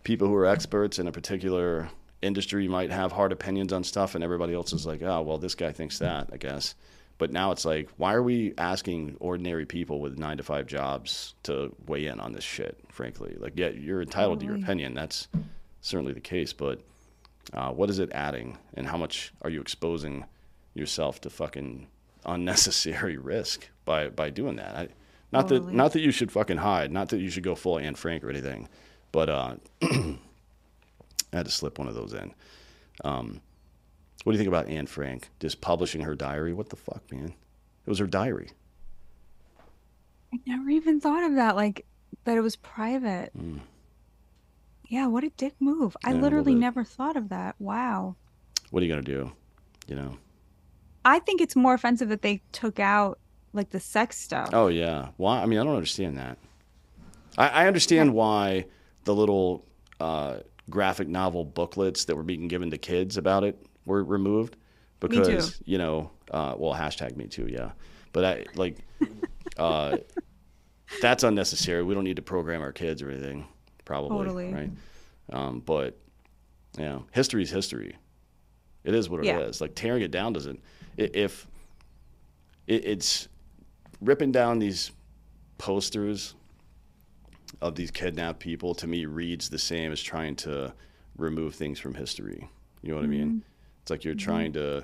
people who are experts in a particular industry might have hard opinions on stuff, and everybody else is like, oh well, this guy thinks that, I guess. But now it's like, why are we asking ordinary people with nine to five jobs to weigh in on this shit? Frankly, like, yeah, you're entitled to your opinion. That's certainly the case, but uh, what is it adding, and how much are you exposing yourself to fucking unnecessary risk by by doing that? I, not that not that you should fucking hide, not that you should go full Anne Frank or anything, but uh, I had to slip one of those in. Um, what do you think about Anne Frank just publishing her diary? What the fuck, man? It was her diary. I never even thought of that, like that it was private. Yeah, what a dick move. I Mm. Yeah, literally never thought of that. Wow. What are you gonna do? You know? I think it's more offensive that they took out like the sex stuff. Oh yeah. Why? I mean, I don't understand that. I, I understand why the little uh, graphic novel booklets that were being given to kids about it were removed because you know, uh, well, hashtag me too, yeah. But I like uh, that's unnecessary. We don't need to program our kids or anything, probably, Totally. right? Um, but yeah, history is history. It is what it is. Yeah. Like tearing it down doesn't. If it, it's ripping down these posters of these kidnapped people to me reads the same as trying to remove things from history. You know what I mean? It's like you're trying to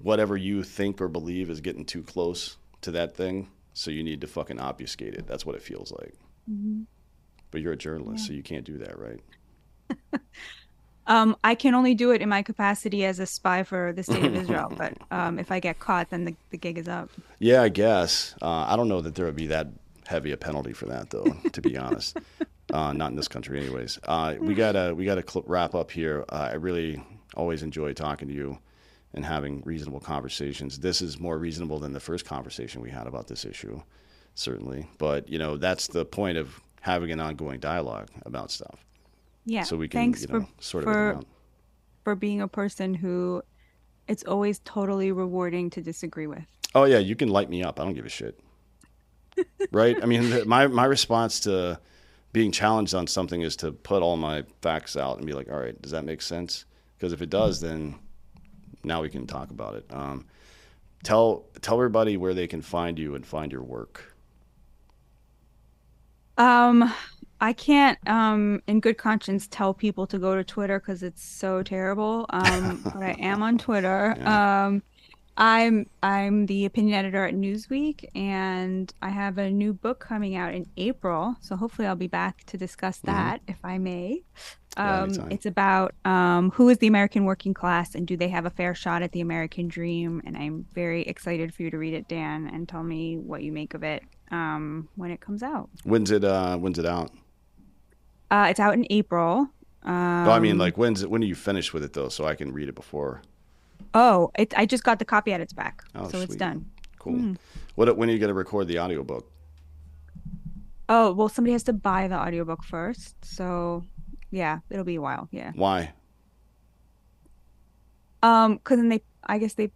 whatever you think or believe is getting too close to that thing, so you need to fucking obfuscate it. That's what it feels like. But you're a journalist, so you can't do that, right? Um, I can only do it in my capacity as a spy for the state of Israel, but um, if I get caught, then the, the gig is up. Yeah, I guess. Uh, I don't know that there would be that heavy a penalty for that, though. to be honest, uh, not in this country, anyways. Uh, we gotta we gotta cl- wrap up here. Uh, I really always enjoy talking to you and having reasonable conversations. This is more reasonable than the first conversation we had about this issue, certainly. But you know, that's the point of having an ongoing dialogue about stuff, Yeah. so we can Thanks you know for sort of. for being a person who it's always totally rewarding to disagree with. Oh yeah, you can light me up. I don't give a shit. right? I mean, my my response to being challenged on something is to put all my facts out and be like, all right, does that make sense? Because if it does, then now we can talk about it. Um, tell tell everybody where they can find you and find your work. Um, I can't, um, in good conscience, tell people to go to Twitter because it's so terrible. Um, but I am on Twitter. Um, I'm I'm the opinion editor at Newsweek, and I have a new book coming out in April. So hopefully, I'll be back to discuss that, if I may. Um, anytime. it's about um, who is the American working class and do they have a fair shot at the American dream? And I'm very excited for you to read it, Dan, and tell me what you make of it um, when it comes out. When's it uh, When's it out? Uh, it's out in April. Um, no, I mean like when's it, when are you finished with it though, so I can read it before. Oh, it, I just got the copy at its back, Oh, so it's done. Cool. What when are you going to record the audiobook? Oh, well, somebody has to buy the audiobook first, so yeah, it'll be a while. Yeah. Why? Um, because then they, I guess they,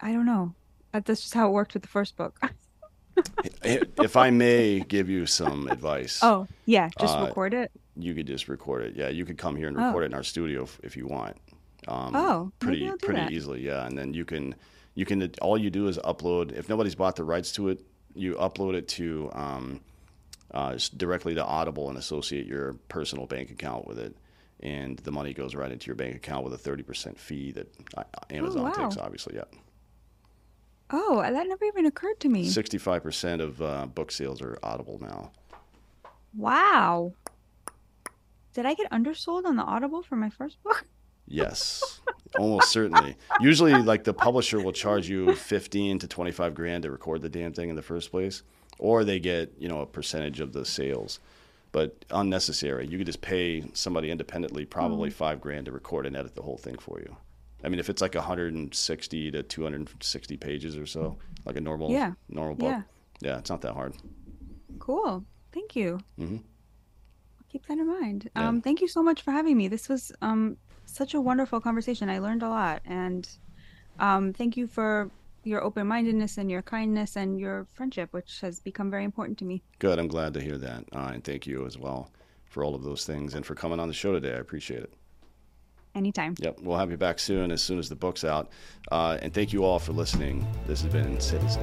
I don't know. That's just how it worked with the first book. if I may give you some advice. oh, yeah, just Uh, record it. you could just record it. Yeah, you could come here and Oh. record it in our studio if, if you want. Um, Oh, pretty pretty that. easily. Yeah, and then you can you can all you do is upload. If nobody's bought the rights to it, you upload it to um, uh, directly to Audible and associate your personal bank account with it, and the money goes right into your bank account with a thirty percent fee that uh, Amazon wow. takes. Obviously, yeah. Oh, that never even occurred to me. Sixty five percent of uh, book sales are Audible now. Wow. Did I get undersold on the Audible for my first book? Yes, almost certainly. Usually, like the publisher will charge you fifteen to twenty-five grand to record the damn thing in the first place, or they get you know a percentage of the sales. But unnecessary. You could just pay somebody independently, probably Mm-hmm. five grand to record and edit the whole thing for you. I mean, if it's like 160 to 260 pages or so, like a normal Yeah. normal book, Yeah. yeah, it's not that hard. Cool. Thank you. Mhm. keep that in mind. Yeah. Um, thank you so much for having me. This was um, such a wonderful conversation. I learned a lot, and um, thank you for your open mindedness and your kindness and your friendship, which has become very important to me. Good. I'm glad to hear that. Uh, and thank you as well for all of those things and for coming on the show today. I appreciate it. Anytime. Yep. We'll have you back soon as soon as the book's out. Uh, and thank you all for listening. This has been Citizen.